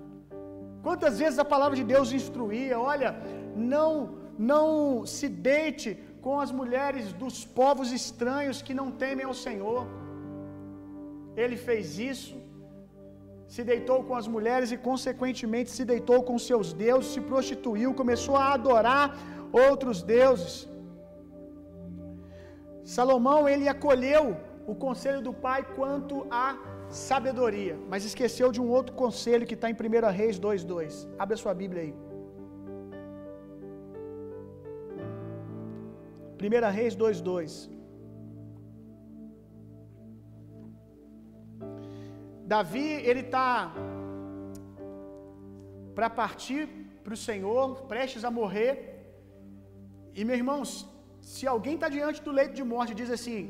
Quantas vezes a palavra de Deus instruía, olha, não não se deite com as mulheres dos povos estranhos que não temem ao Senhor. Ele fez isso, se deitou com as mulheres e, consequentemente, se deitou com seus deuses, se prostituiu, começou a adorar outros deuses. Salomão, ele acolheu o conselho do pai quanto à sabedoria, mas esqueceu de um outro conselho que está em 1 Reis 2,2. Abre a sua Bíblia aí. 1 Reis 2,2. Davi, ele está para partir para o Senhor, prestes a morrer. E, meus irmãos, se alguém está diante do leito de morte e diz assim: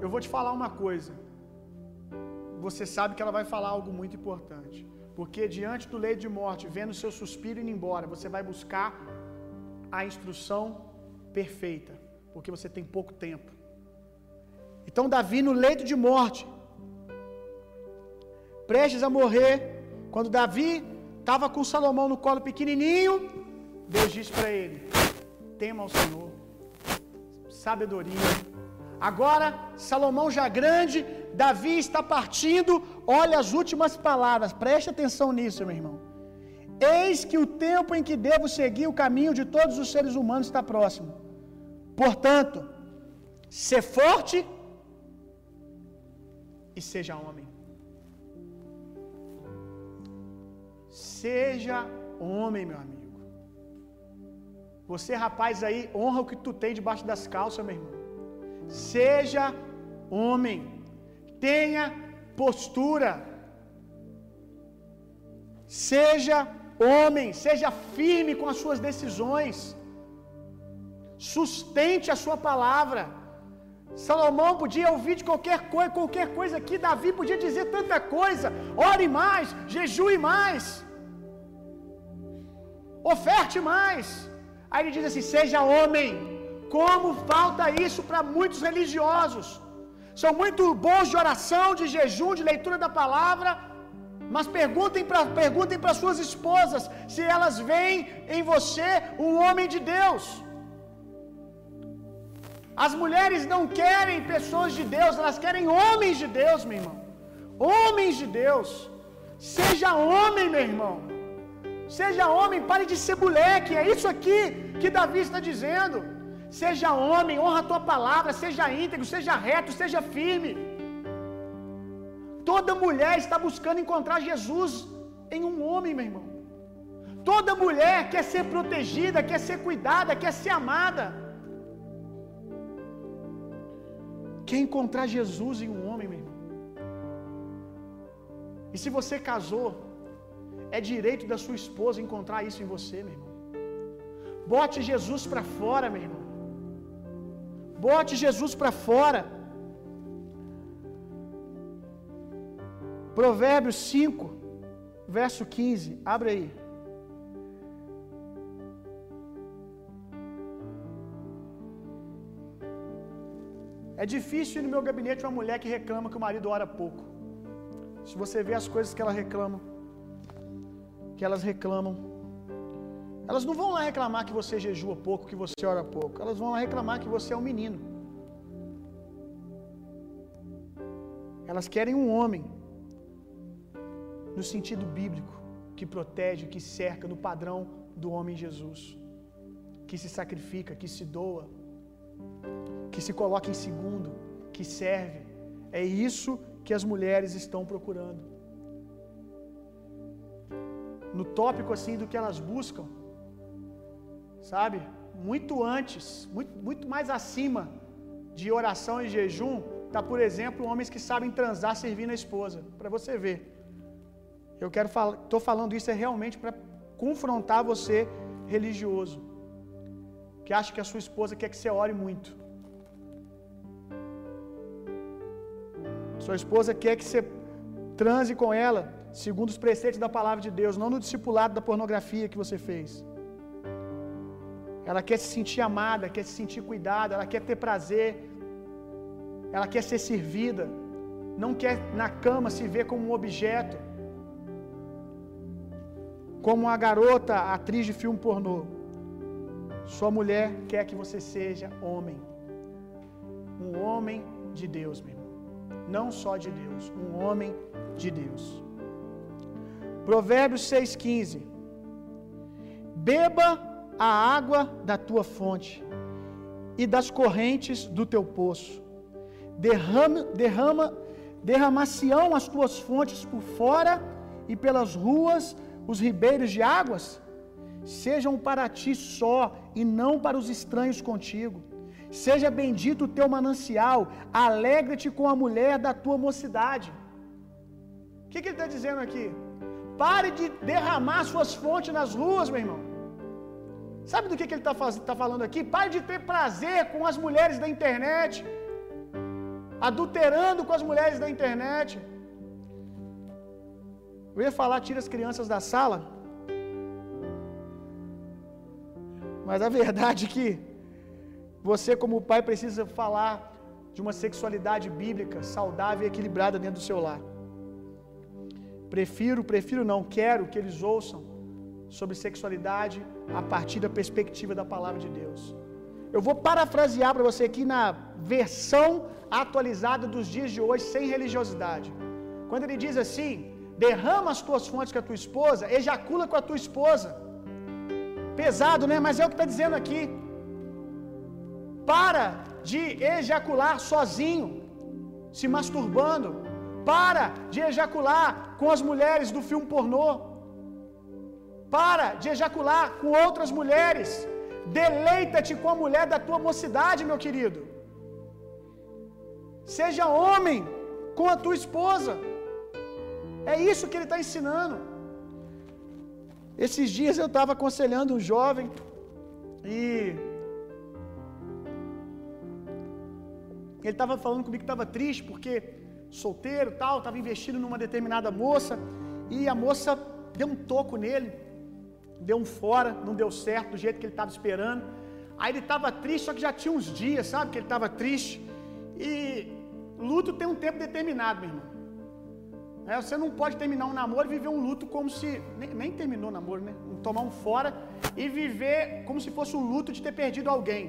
Eu vou te falar uma coisa. Você sabe que ela vai falar algo muito importante. Porque diante do leito de morte, vendo seu suspiro indo embora, você vai buscar a instrução perfeita. Porque você tem pouco tempo. Então, Davi, no leito de morte, prestes a morrer, quando Davi estava com Salomão no colo pequenininho, Deus disse para ele: tema ao Senhor, sabedoria. Agora, Salomão já grande, Davi está partindo, olha as últimas palavras, preste atenção nisso, meu irmão. Eis que o tempo em que devo seguir o caminho de todos os seres humanos está próximo. Portanto, ser forte e seja homem. Seja homem, meu amigo. Você, rapaz, aí, honra o que tu tem debaixo das calças, meu irmão. Seja homem. Tenha postura. Seja homem, seja firme com as suas decisões. Sustente a sua palavra. Salomão podia ouvir de qualquer coisa, qualquer coisa aqui. Davi podia dizer tanta coisa. Ore mais, jejue mais, oferte mais. Aí ele diz assim: seja homem. Como falta isso para muitos religiosos. São muito bons de oração, de jejum, de leitura da palavra, mas perguntem para perguntem para suas esposas se elas veem em você um homem de Deus. As mulheres não querem pessoas de Deus, elas querem homens de Deus, meu irmão. Homens de Deus. Seja homem, meu irmão. Seja homem, pare de ser moleque. É isso aqui que Davi está dizendo. Seja homem, honra a tua palavra, seja íntegro, seja reto, seja firme. Toda mulher está buscando encontrar Jesus em um homem, meu irmão. Toda mulher quer ser protegida, quer ser cuidada, quer ser amada. Quer encontrar Jesus em um homem, meu irmão. E se você casou, é direito da sua esposa encontrar isso em você, meu irmão. Bote Jesus para fora, meu irmão. Bote Jesus para fora. Provérbios 5, verso 15. Abre aí. É difícil ir no meu gabinete uma mulher que reclama que o marido ora pouco. Se você vê as coisas que ela reclama, que elas reclamam, elas não vão lá reclamar que você jejua pouco, que você ora pouco. Elas vão lá reclamar que você é um menino. Elas querem um homem, no sentido bíblico, que protege, que cerca, no padrão do homem Jesus, que se sacrifica, que se doa, que se coloca em segundo, que serve. É isso que as mulheres estão procurando. No tópico assim do que elas buscam, sabe? muito antes, muito, muito mais acima de oração e jejum, tá, por exemplo, homens que sabem transar servindo a esposa, para você ver. Eu quero falar, tô falando isso é realmente para confrontar você religioso, que acha que a sua esposa quer que você ore muito. Sua esposa quer que você transe com ela segundo os preceitos da palavra de Deus, não no discipulado da pornografia que você fez. Ela quer se sentir amada, quer se sentir cuidada, ela quer ter prazer, ela quer ser servida, não quer na cama se ver como um objeto, como a garota, atriz de filme pornô. Sua mulher quer que você seja homem, um homem de Deus, meu irmão, não só de Deus, um homem de Deus. Provérbios 6,15: Beba a água da tua fonte e das correntes do teu poço. Derrama, derrama, derramacião as tuas fontes por fora e pelas ruas os ribeiros de águas. Sejam para ti só e não para os estranhos contigo. Seja bendito o teu manancial, alegra-te com a mulher da tua mocidade. O que, que ele está dizendo aqui? Pare de derramar suas fontes nas ruas, meu irmão. Sabe do que, que ele está tá falando aqui? Pare de ter prazer com as mulheres da internet, adulterando com as mulheres da internet. Eu ia falar, tira as crianças da sala, mas a verdade é que você, como pai, precisa falar de uma sexualidade bíblica saudável e equilibrada dentro do seu lar. Prefiro, prefiro não, quero que eles ouçam sobre sexualidade a partir da perspectiva da palavra de Deus. Eu vou parafrasear para você aqui na versão atualizada dos dias de hoje, sem religiosidade. Quando ele diz assim: derrama as tuas fontes com a tua esposa, ejacula com a tua esposa. Pesado, né? Mas é o que está dizendo aqui. Para de ejacular sozinho, se masturbando. Para de ejacular com as mulheres do filme pornô. Para de ejacular com outras mulheres. Deleita-te com a mulher da tua mocidade, meu querido. Seja homem com a tua esposa. É isso que ele está ensinando. Esses dias eu estava aconselhando um jovem e ele estava falando comigo que estava triste porque solteiro tal, estava investindo numa determinada moça e a moça deu um toco nele, deu um fora, não deu certo do jeito que ele estava esperando. Aí ele estava triste, só que já tinha uns dias, sabe, que ele estava triste. E luto tem um tempo determinado, meu irmão. É, você não pode terminar um namoro e viver um luto como se. Nem, nem terminou o namoro, né? Tomar um fora e viver como se fosse um luto de ter perdido alguém.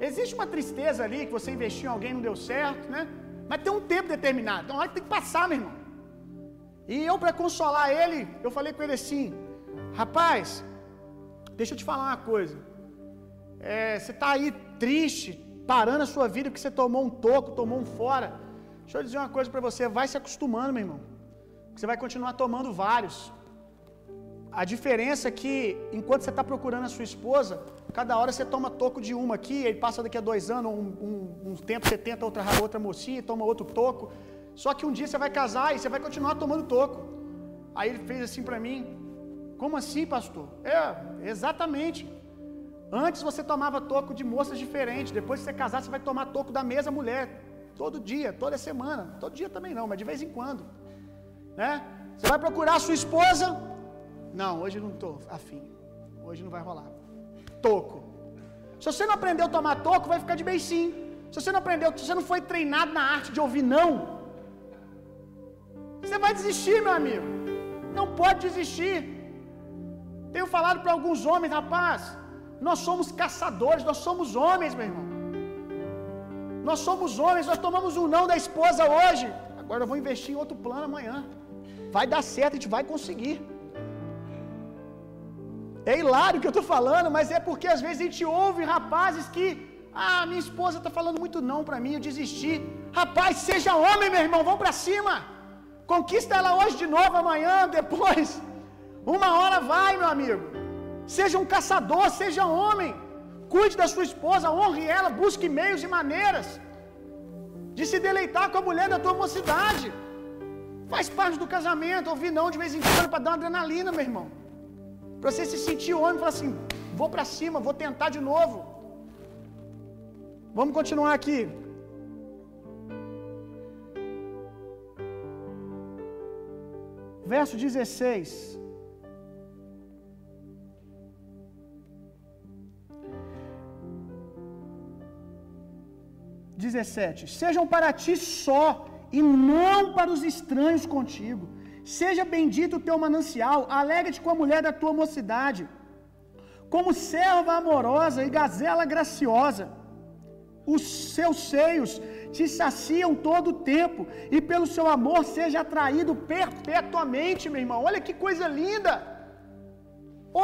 Existe uma tristeza ali que você investiu em alguém não deu certo, né? Mas tem um tempo determinado. Então, hora que tem que passar, meu irmão. E eu, para consolar ele, eu falei com ele assim: Rapaz, deixa eu te falar uma coisa. É, você está aí triste, parando a sua vida porque você tomou um toco, tomou um fora. Deixa eu dizer uma coisa para você: vai se acostumando, meu irmão. Você vai continuar tomando vários. A diferença é que, enquanto você está procurando a sua esposa, cada hora você toma toco de uma aqui, aí passa daqui a dois anos, um, um, um tempo você tenta outra, outra mocinha, toma outro toco. Só que um dia você vai casar e você vai continuar tomando toco. Aí ele fez assim para mim: Como assim, pastor? É, exatamente. Antes você tomava toco de moças diferentes, depois que você casar, você vai tomar toco da mesma mulher. Todo dia, toda semana. Todo dia também não, mas de vez em quando. Né? Você vai procurar a sua esposa, não, hoje não estou afim. Hoje não vai rolar. Toco. Se você não aprendeu a tomar toco, vai ficar de beicinho. Se você não aprendeu, se você não foi treinado na arte de ouvir não, você vai desistir, meu amigo. Não pode desistir. Tenho falado para alguns homens, rapaz, nós somos caçadores, nós somos homens, meu irmão. Nós somos homens, nós tomamos um não da esposa hoje. Agora eu vou investir em outro plano amanhã. Vai dar certo, a gente vai conseguir. É hilário o que eu estou falando, mas é porque às vezes a gente ouve rapazes que, ah, minha esposa está falando muito não para mim, eu desisti. Rapaz, seja homem, meu irmão, vamos para cima. Conquista ela hoje de novo, amanhã, depois. Uma hora vai, meu amigo. Seja um caçador, seja homem. Cuide da sua esposa, honre ela, busque meios e maneiras de se deleitar com a mulher da tua mocidade. Faz parte do casamento, ouvir não de vez em quando para dar uma adrenalina, meu irmão. Para você se sentir homem e falar assim: vou para cima, vou tentar de novo. Vamos continuar aqui. Verso 16. 17: Sejam para ti só, e não para os estranhos contigo. Seja bendito o teu manancial, alegre-te com a mulher da tua mocidade, como serva amorosa e gazela graciosa. Os seus seios te saciam todo o tempo, e pelo seu amor seja atraído perpetuamente, meu irmão. Olha que coisa linda!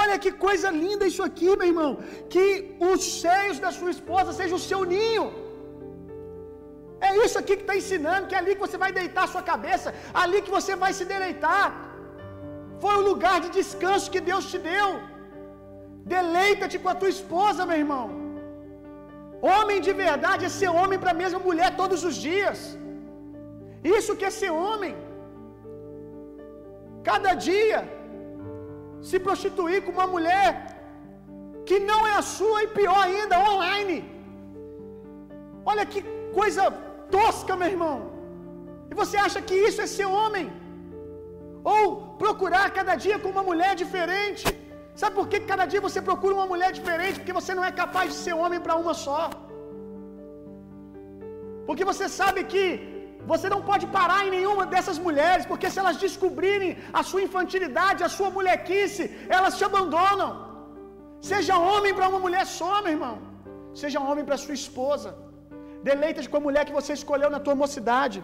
Olha que coisa linda isso aqui, meu irmão. Que os seios da sua esposa sejam o seu ninho. É isso aqui que está ensinando, que é ali que você vai deitar sua cabeça, ali que você vai se deleitar. Foi o lugar de descanso que Deus te deu. Deleita-te com a tua esposa, meu irmão. Homem de verdade é ser homem para a mesma mulher todos os dias. Isso que é ser homem. Cada dia se prostituir com uma mulher que não é a sua e pior ainda, online. Olha que coisa tosca, meu irmão. E você acha que isso é ser homem? Ou procurar cada dia com uma mulher diferente? Sabe por que cada dia você procura uma mulher diferente? Porque você não é capaz de ser homem para uma só. Porque você sabe que você não pode parar em nenhuma dessas mulheres, porque se elas descobrirem a sua infantilidade, a sua molequice, elas te abandonam. Seja homem para uma mulher só, meu irmão. Seja homem para sua esposa. Deleita-te com a mulher que você escolheu na tua mocidade.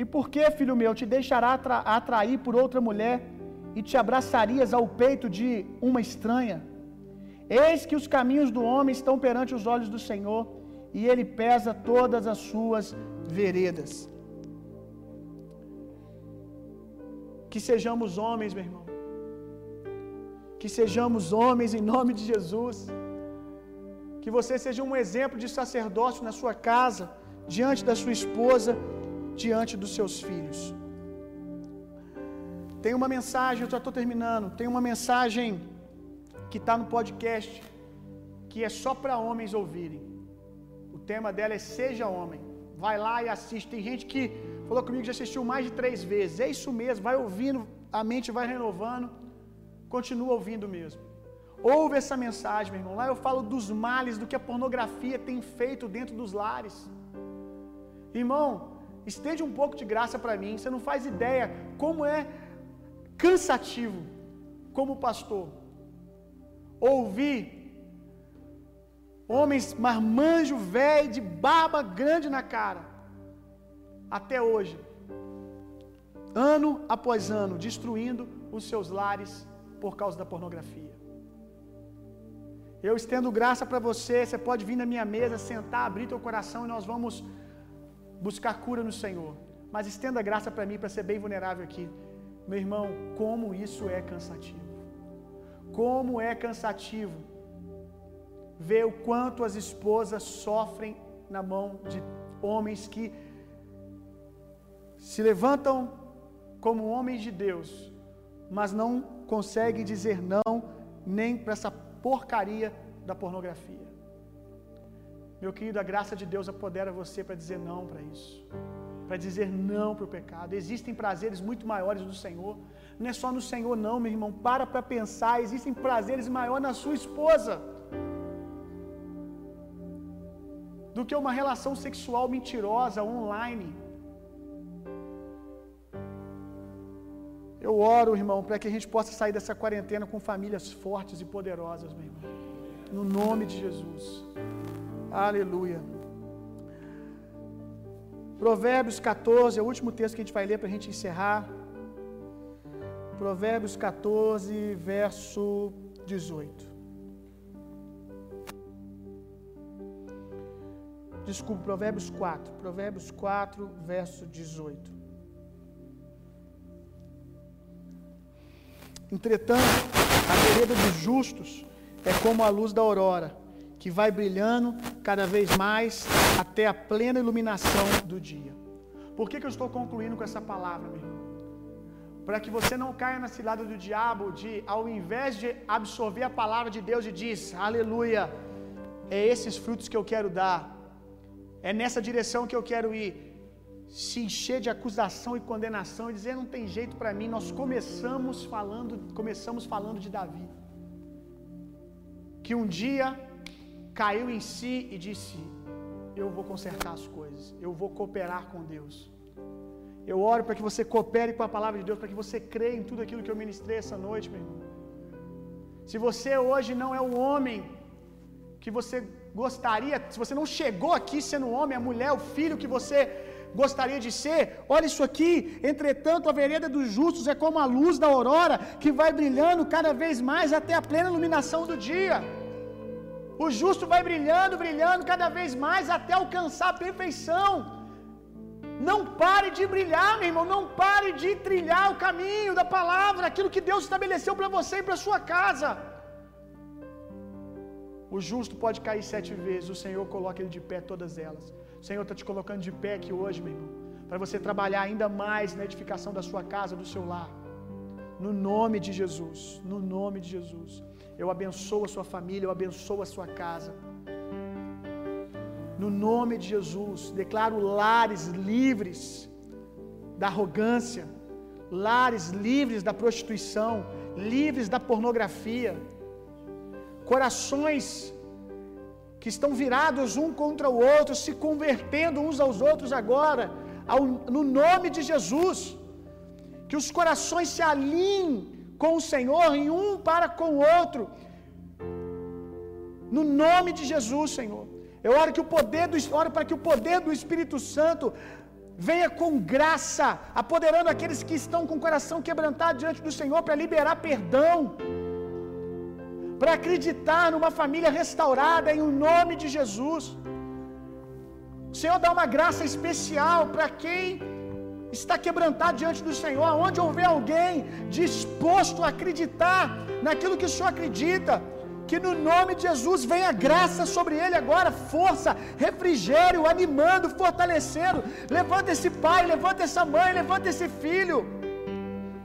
E por que, filho meu, te deixará atra atrair por outra mulher e te abraçarias ao peito de uma estranha? Eis que os caminhos do homem estão perante os olhos do Senhor, e ele pesa todas as suas veredas. Que sejamos homens, meu irmão. Que sejamos homens em nome de Jesus. Que você seja um exemplo de sacerdócio na sua casa, diante da sua esposa, diante dos seus filhos. Tem uma mensagem, eu já estou terminando. Tem uma mensagem que está no podcast, que é só para homens ouvirem. O tema dela é Seja Homem. Vai lá e assiste. Tem gente que falou comigo que já assistiu mais de três vezes. É isso mesmo, vai ouvindo, a mente vai renovando. Continua ouvindo mesmo. Ouve essa mensagem, meu irmão. Lá eu falo dos males, do que a pornografia tem feito dentro dos lares. Irmão, estende um pouco de graça para mim. Você não faz ideia como é cansativo, como pastor, ouvir homens marmanjo velho, de barba grande na cara, até hoje, ano após ano, destruindo os seus lares por causa da pornografia. Eu estendo graça para você, você pode vir na minha mesa, sentar, abrir teu coração e nós vamos buscar cura no Senhor. Mas estenda graça para mim para ser bem vulnerável aqui. Meu irmão, como isso é cansativo. Como é cansativo ver o quanto as esposas sofrem na mão de homens que se levantam como homens de Deus, mas não conseguem dizer não nem para essa porcaria da pornografia. Meu querido, a graça de Deus apodera você para dizer não para isso, para dizer não para o pecado. Existem prazeres muito maiores do Senhor. Não é só no Senhor, não, meu irmão. Para para pensar. Existem prazeres maiores na sua esposa do que uma relação sexual mentirosa online. Eu oro, irmão, para que a gente possa sair dessa quarentena com famílias fortes e poderosas, meu irmão. No nome de Jesus. Aleluia. Provérbios 14, é o último texto que a gente vai ler para a gente encerrar. Provérbios 14, verso 18. Desculpe, Provérbios 4. Provérbios 4, verso 18. Entretanto, a vereda dos justos é como a luz da aurora, que vai brilhando cada vez mais até a plena iluminação do dia. Por que, que eu estou concluindo com essa palavra, meu irmão? Para que você não caia na cilada do diabo de, ao invés de absorver a palavra de Deus e diz, aleluia, é esses frutos que eu quero dar, é nessa direção que eu quero ir, se encher de acusação e condenação e dizer não tem jeito para mim. Nós começamos falando, começamos falando de Davi, que um dia caiu em si e disse: Eu vou consertar as coisas, eu vou cooperar com Deus. Eu oro para que você coopere com a palavra de Deus, para que você creia em tudo aquilo que eu ministrei essa noite, meu irmão. Se você hoje não é o homem que você gostaria, se você não chegou aqui sendo homem, a mulher, o filho que você gostaria de ser, olha isso aqui. Entretanto, a vereda dos justos é como a luz da aurora que vai brilhando cada vez mais até a plena iluminação do dia. O justo vai brilhando, brilhando cada vez mais até alcançar a perfeição. Não pare de brilhar, meu irmão. Não pare de trilhar o caminho da palavra, aquilo que Deus estabeleceu para você e para sua casa. O justo pode cair sete vezes, o Senhor coloca ele de pé todas elas. Senhor está te colocando de pé aqui hoje, meu irmão, para você trabalhar ainda mais na edificação da sua casa, do seu lar. No nome de Jesus, no nome de Jesus. Eu abençoo a sua família, eu abençoo a sua casa. No nome de Jesus, declaro lares livres da arrogância, lares livres da prostituição, livres da pornografia, corações que estão virados um contra o outro, se convertendo uns aos outros agora, ao, no nome de Jesus. Que os corações se alinhem com o Senhor em um para com o outro. No nome de Jesus, Senhor. Eu oro que o poder do oro para que o poder do Espírito Santo venha com graça, apoderando aqueles que estão com o coração quebrantado diante do Senhor para liberar perdão. Para acreditar numa família restaurada em o nome de Jesus. O Senhor dá uma graça especial para quem está quebrantado diante do Senhor, onde houver alguém disposto a acreditar naquilo que o Senhor acredita, que no nome de Jesus venha graça sobre ele agora, força, refrigério, animando, fortalecendo. Levanta esse pai, levanta essa mãe, levanta esse filho.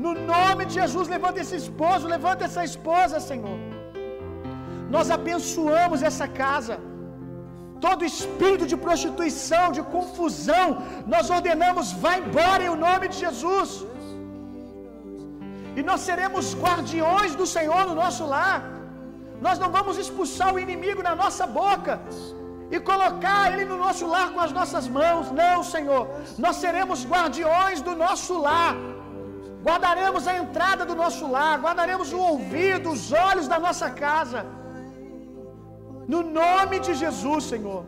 No nome de Jesus, levanta esse esposo, levanta essa esposa, Senhor. Nós abençoamos essa casa. Todo espírito de prostituição, de confusão, nós ordenamos, vá embora em nome de Jesus. E nós seremos guardiões do Senhor no nosso lar. Nós não vamos expulsar o inimigo na nossa boca e colocar ele no nosso lar com as nossas mãos. Não, Senhor. Nós seremos guardiões do nosso lar. Guardaremos a entrada do nosso lar, guardaremos o ouvido, os olhos da nossa casa. No nome de Jesus, Senhor.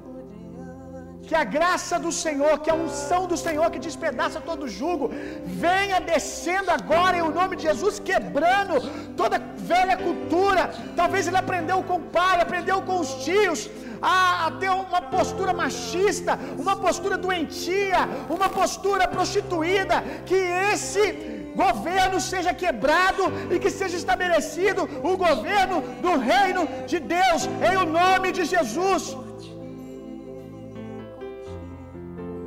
Que a graça do Senhor, que a unção do Senhor que despedaça todo jugo, venha descendo agora em o nome de Jesus, quebrando toda velha cultura. Talvez ele aprendeu com o pai, aprendeu com os tios, a, a ter uma postura machista, uma postura doentia, uma postura prostituída. Que esse governo seja quebrado e que seja estabelecido o governo do reino de Deus, em o nome de Jesus.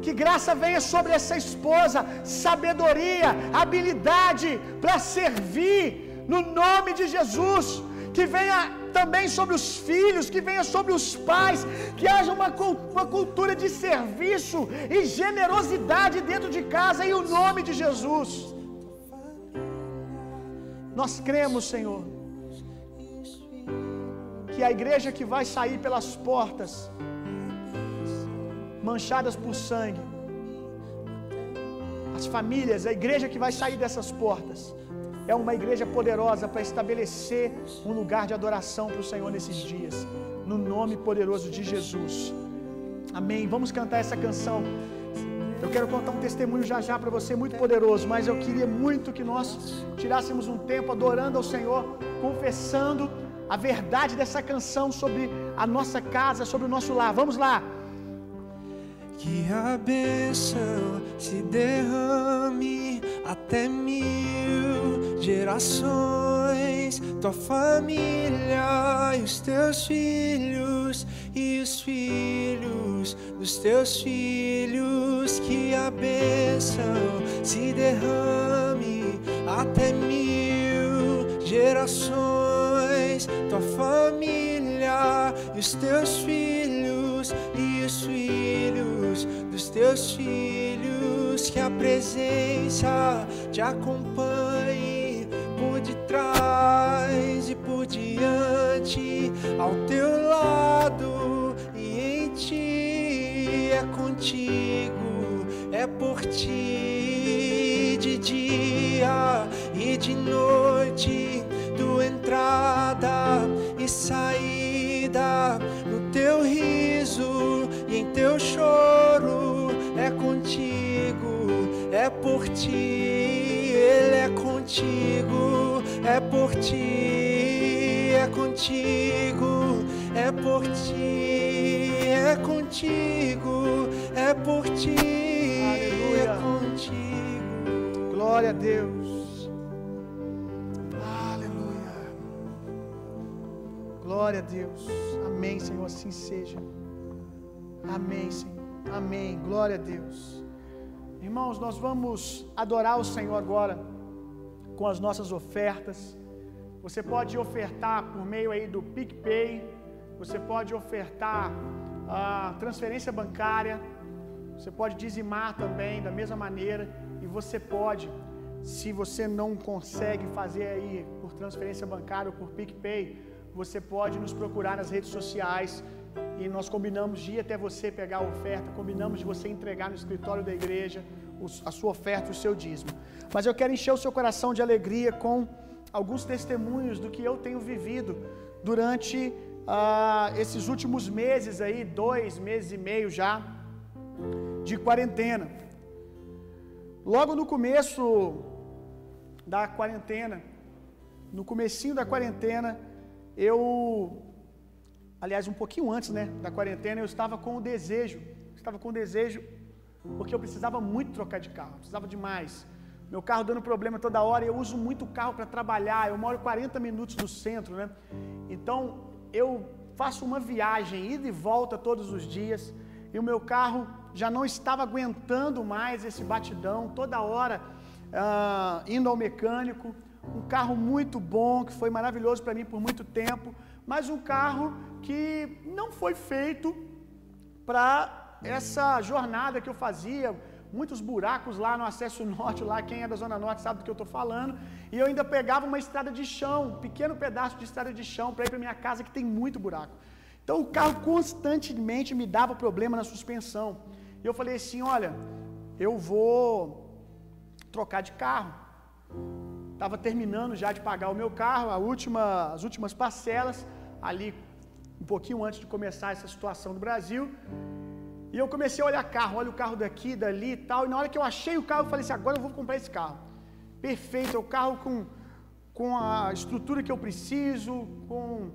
Que graça venha sobre essa esposa, sabedoria, habilidade para servir, no nome de Jesus. Que venha também sobre os filhos, que venha sobre os pais, que haja uma, uma cultura de serviço e generosidade dentro de casa, em o nome de Jesus. Nós cremos, Senhor, que a igreja que vai sair pelas portas, manchadas por sangue, as famílias, a igreja que vai sair dessas portas, é uma igreja poderosa para estabelecer um lugar de adoração para o Senhor nesses dias, no nome poderoso de Jesus. Amém. Vamos cantar essa canção. Eu quero contar um testemunho já já para você muito poderoso, mas eu queria muito que nós tirássemos um tempo adorando ao Senhor, confessando a verdade dessa canção sobre a nossa casa, sobre o nosso lar. Vamos lá. Que a bênção se derrame até mil gerações, tua família e os teus filhos e os filhos dos teus filhos, que a bênção se derrame até mil gerações, tua família e os teus filhos e os filhos dos teus filhos, que a presença te acompanhe por detrás e por diante, ao teu lado e em ti. É contigo, é por ti de dia e de noite, tua entrada e saída, teu choro, é contigo, é por ti, Ele é contigo, é por ti, é contigo, é por ti, é contigo, é por ti, Aleluia. é contigo. Glória a Deus. Aleluia. Glória a Deus. Amém, Senhor, assim seja. Amém, Senhor. Amém. Glória a Deus. Irmãos, nós vamos adorar o Senhor agora com as nossas ofertas. Você pode ofertar por meio aí do PicPay. Você pode ofertar a transferência bancária. Você pode dizimar também da mesma maneira. E você pode, se você não consegue fazer aí por transferência bancária ou por PicPay, você pode nos procurar nas redes sociais e nós combinamos de ir até você pegar a oferta, combinamos de você entregar no escritório da igreja a sua oferta, o seu dízimo. Mas eu quero encher o seu coração de alegria com alguns testemunhos do que eu tenho vivido durante ah, esses últimos meses aí, dois meses e meio já, de quarentena. Logo no começo da quarentena, no comecinho da quarentena, eu aliás, um pouquinho antes, né, da quarentena, eu estava com o desejo, estava com o desejo porque eu precisava muito trocar de carro, precisava demais. Meu carro dando problema toda hora, eu uso muito carro para trabalhar. Eu moro 40 minutos do centro, né? Então, eu faço uma viagem ida e volta todos os dias, e o meu carro já não estava aguentando mais esse batidão, toda hora ah, indo ao mecânico. Um carro muito bom, que foi maravilhoso para mim por muito tempo, mas um carro que não foi feito para essa jornada que eu fazia, muitos buracos lá no acesso norte, lá quem é da zona norte sabe do que eu estou falando, e eu ainda pegava uma estrada de chão, um pequeno pedaço de estrada de chão para ir para minha casa que tem muito buraco. Então o carro constantemente me dava problema na suspensão. E eu falei assim, olha, eu vou trocar de carro. Estava terminando já de pagar o meu carro, última, as últimas parcelas, ali um pouquinho antes de começar essa situação do Brasil. E eu comecei a olhar carro, olha o carro daqui, dali e tal. E na hora que eu achei o carro, eu falei assim: agora eu vou comprar esse carro. Perfeito, é o carro com, com a estrutura que eu preciso, com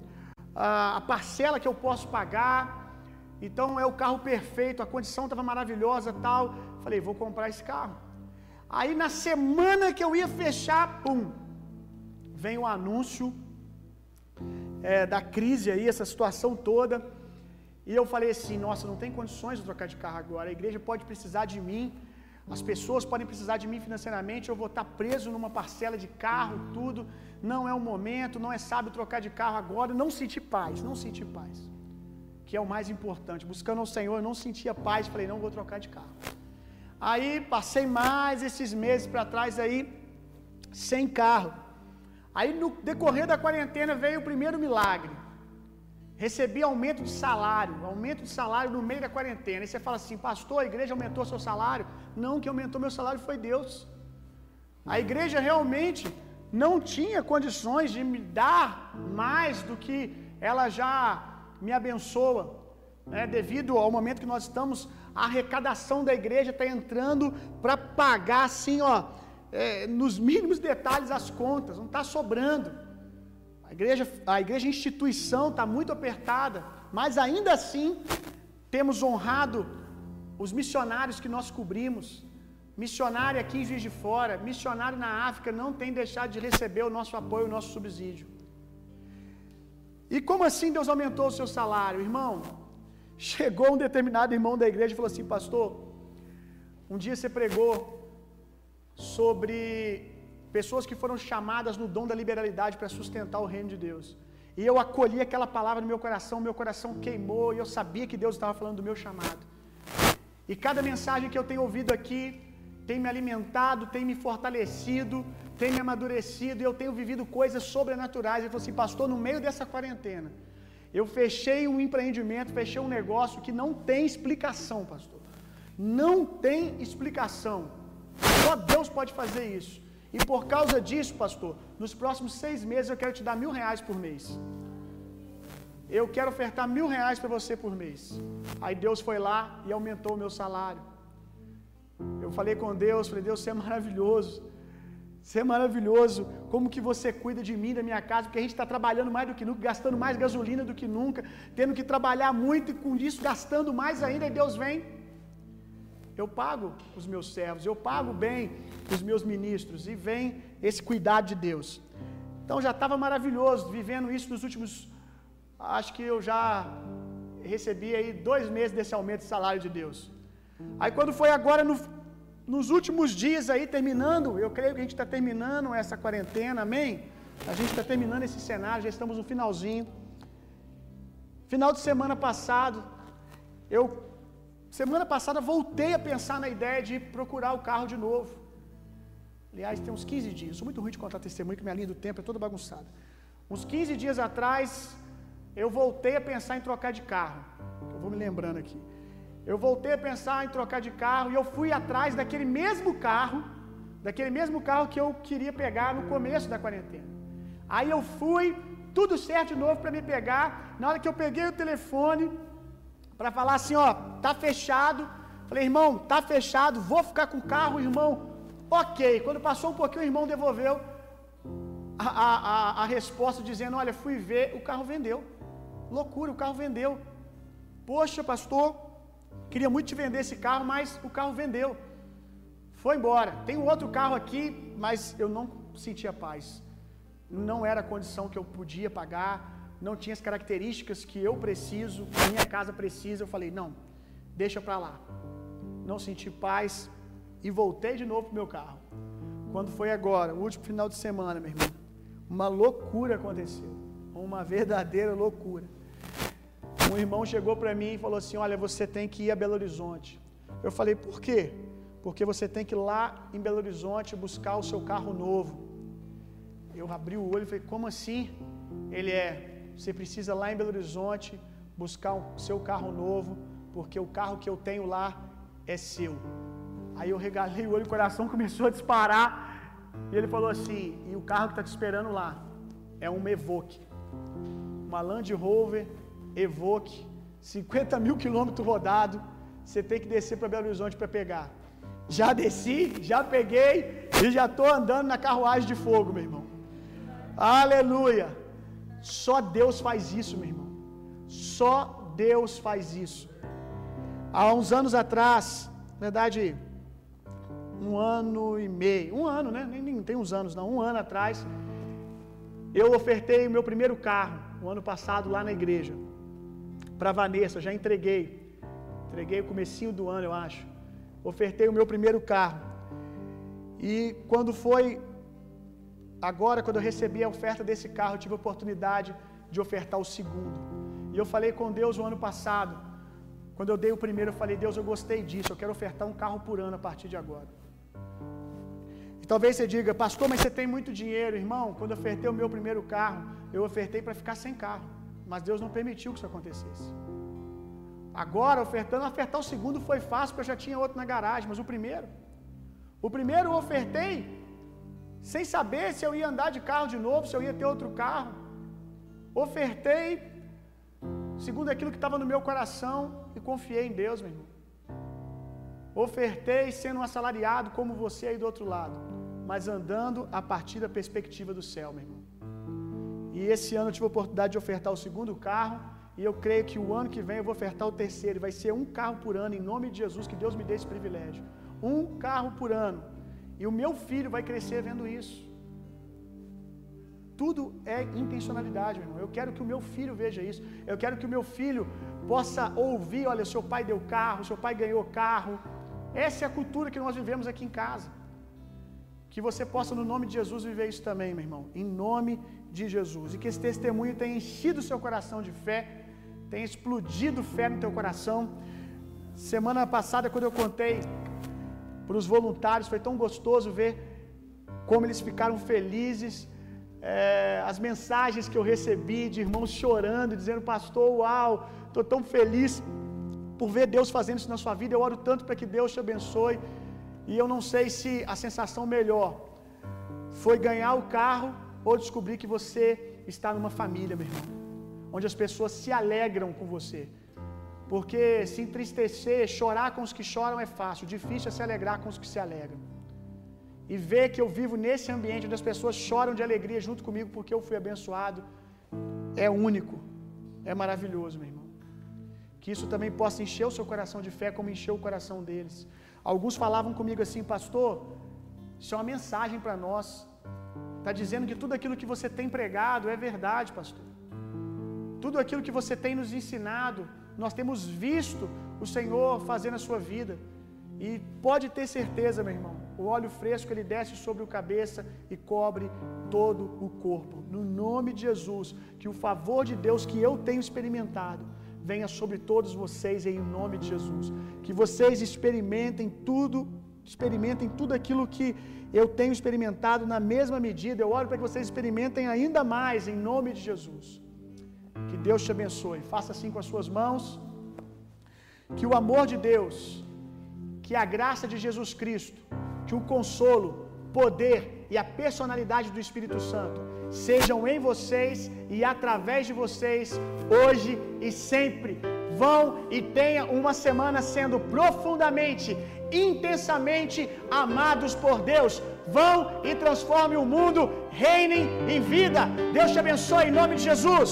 a, a parcela que eu posso pagar. Então é o carro perfeito, a condição estava maravilhosa tal. Falei, vou comprar esse carro. Aí na semana que eu ia fechar, pum, vem o anúncio é, da crise aí, essa situação toda. E eu falei assim: nossa, não tem condições de trocar de carro agora. A igreja pode precisar de mim, as pessoas podem precisar de mim financeiramente. Eu vou estar preso numa parcela de carro, tudo. Não é o momento, não é sábio trocar de carro agora. Não senti paz, não senti paz, que é o mais importante. Buscando o Senhor, eu não sentia paz. Falei: não vou trocar de carro. Aí passei mais esses meses para trás aí, sem carro. Aí no decorrer da quarentena veio o primeiro milagre. Recebi aumento de salário, aumento de salário no meio da quarentena. E você fala assim, pastor, a igreja aumentou seu salário? Não, que aumentou meu salário foi Deus. A igreja realmente não tinha condições de me dar mais do que ela já me abençoa, né? devido ao momento que nós estamos, a arrecadação da igreja está entrando para pagar assim, ó, é, nos mínimos detalhes as contas, não está sobrando. A igreja, a igreja instituição está muito apertada, mas ainda assim temos honrado os missionários que nós cobrimos, missionário aqui em Juiz de Fora, missionário na África, não tem deixado de receber o nosso apoio, o nosso subsídio. E como assim Deus aumentou o seu salário, irmão? Chegou um determinado irmão da igreja e falou assim: Pastor, um dia você pregou sobre pessoas que foram chamadas no dom da liberalidade para sustentar o reino de Deus. E eu acolhi aquela palavra no meu coração, meu coração queimou e eu sabia que Deus estava falando do meu chamado. E cada mensagem que eu tenho ouvido aqui tem me alimentado, tem me fortalecido, tem me amadurecido e eu tenho vivido coisas sobrenaturais. Ele falou assim, pastor, no meio dessa quarentena, eu fechei um empreendimento, fechei um negócio que não tem explicação, pastor. Não tem explicação. Só Deus pode fazer isso. E por causa disso, pastor, nos próximos seis meses eu quero te dar mil reais por mês. Eu quero ofertar mil reais para você por mês. Aí Deus foi lá e aumentou o meu salário. Eu falei com Deus, falei, Deus, você é maravilhoso. Você é maravilhoso. Como que você cuida de mim, da minha casa, porque a gente está trabalhando mais do que nunca, gastando mais gasolina do que nunca, tendo que trabalhar muito e com isso gastando mais ainda, e Deus vem. Eu pago os meus servos, eu pago bem os meus ministros, e vem esse cuidado de Deus. Então já estava maravilhoso vivendo isso nos últimos. Acho que eu já recebi aí dois meses desse aumento de salário de Deus. Aí quando foi agora no, nos últimos dias aí, terminando, eu creio que a gente está terminando essa quarentena, amém? A gente está terminando esse cenário, já estamos no finalzinho. Final de semana passado, eu semana passada voltei a pensar na ideia de procurar o carro de novo. Aliás, tem uns 15 dias. Sou muito ruim de contar testemunho, que minha linha do tempo é toda bagunçada. Uns 15 dias atrás, eu voltei a pensar em trocar de carro. Eu vou me lembrando aqui. Eu voltei a pensar em trocar de carro e eu fui atrás daquele mesmo carro, daquele mesmo carro que eu queria pegar no começo da quarentena. Aí eu fui, tudo certo de novo para me pegar. Na hora que eu peguei o telefone para falar assim, ó, tá fechado. Falei, irmão, tá fechado, vou ficar com o carro, irmão. Ok. Quando passou um pouquinho, o irmão devolveu a, a, a, a resposta dizendo, olha, fui ver, o carro vendeu. Loucura, o carro vendeu. Poxa, pastor, Queria muito te vender esse carro, mas o carro vendeu. Foi embora. Tem um outro carro aqui, mas eu não sentia paz. Não era a condição que eu podia pagar, não tinha as características que eu preciso, a minha casa precisa. Eu falei: "Não, deixa para lá". Não senti paz e voltei de novo pro meu carro. Quando foi agora, o último final de semana, meu irmão, uma loucura aconteceu. Uma verdadeira loucura um irmão chegou para mim e falou assim: Olha, você tem que ir a Belo Horizonte. Eu falei: Por quê? Porque você tem que ir lá em Belo Horizonte buscar o seu carro novo. Eu abri o olho e falei: Como assim? Ele é: Você precisa lá em Belo Horizonte buscar o seu carro novo, porque o carro que eu tenho lá é seu. Aí eu regalei o olho, o coração <laughs> começou a disparar. E ele falou assim: E o carro que está te esperando lá é um Evoque, uma Land Rover Evoque, 50 mil quilômetros rodado, você tem que descer para Belo Horizonte para pegar. Já desci, já peguei e já estou andando na carruagem de fogo, meu irmão. Aleluia! Só Deus faz isso, meu irmão. Só Deus faz isso. Há uns anos atrás, na verdade, um ano e meio, um ano, né? Nem, nem tem uns anos, não. Um ano atrás, eu ofertei o meu primeiro carro, o ano passado, lá na igreja para Vanessa, já entreguei. Entreguei o comecinho do ano, eu acho. Ofertei o meu primeiro carro. E quando foi agora quando eu recebi a oferta desse carro, eu tive a oportunidade de ofertar o segundo. E eu falei com Deus o ano passado, quando eu dei o primeiro, eu falei: "Deus, eu gostei disso, eu quero ofertar um carro por ano a partir de agora". E talvez você diga: "Pastor, mas você tem muito dinheiro, irmão? Quando eu ofertei o meu primeiro carro, eu ofertei para ficar sem carro" mas Deus não permitiu que isso acontecesse. Agora, ofertando, ofertar o segundo foi fácil, porque eu já tinha outro na garagem, mas o primeiro, o primeiro eu ofertei sem saber se eu ia andar de carro de novo, se eu ia ter outro carro. Ofertei segundo aquilo que estava no meu coração e confiei em Deus, meu irmão. Ofertei sendo um assalariado como você aí do outro lado, mas andando a partir da perspectiva do céu, meu irmão. E esse ano eu tive a oportunidade de ofertar o segundo carro. E eu creio que o ano que vem eu vou ofertar o terceiro. Vai ser um carro por ano, em nome de Jesus, que Deus me dê esse privilégio. um carro por ano. E o meu filho vai crescer vendo isso. Tudo é intencionalidade, meu irmão. Eu quero que o meu filho veja isso. Eu quero que o meu filho possa ouvir: olha, seu pai deu carro, seu pai ganhou carro. Essa é a cultura que nós vivemos aqui em casa. Que você possa, no nome de Jesus, viver isso também, meu irmão. Em nome de Jesus. E que esse testemunho tenha enchido o seu coração de fé, tenha explodido fé no teu coração. Semana passada, quando eu contei para os voluntários, foi tão gostoso ver como eles ficaram felizes. É, as mensagens que eu recebi de irmãos chorando, dizendo: Pastor, uau, estou tão feliz por ver Deus fazendo isso na sua vida. Eu oro tanto para que Deus te abençoe. E eu não sei se a sensação melhor foi ganhar o carro ou descobrir que você está numa família, meu irmão, onde as pessoas se alegram com você. Porque se entristecer, chorar com os que choram é fácil, difícil é se alegrar com os que se alegram. E ver que eu vivo nesse ambiente onde as pessoas choram de alegria junto comigo porque eu fui abençoado, é único, é maravilhoso, meu irmão. Que isso também possa encher o seu coração de fé, como encheu o coração deles. Alguns falavam comigo assim, pastor, isso é uma mensagem para nós. Está dizendo que tudo aquilo que você tem pregado é verdade, pastor. Tudo aquilo que você tem nos ensinado, nós temos visto o Senhor fazer na sua vida. E pode ter certeza, meu irmão, o óleo fresco ele desce sobre o cabeça e cobre todo o corpo. No nome de Jesus, que o favor de Deus que eu tenho experimentado venha sobre todos vocês em nome de Jesus. Que vocês experimentem tudo, experimentem tudo aquilo que eu tenho experimentado na mesma medida. Eu oro para que vocês experimentem ainda mais em nome de Jesus. Que Deus te abençoe. Faça assim com as suas mãos. Que o amor de Deus, que a graça de Jesus Cristo, que o consolo, poder e a personalidade do Espírito Santo sejam em vocês e através de vocês, hoje e sempre. Vão e tenha uma semana sendo profundamente, intensamente amados por Deus. Vão e transformem o mundo, reinem em vida. Deus te abençoe em nome de Jesus.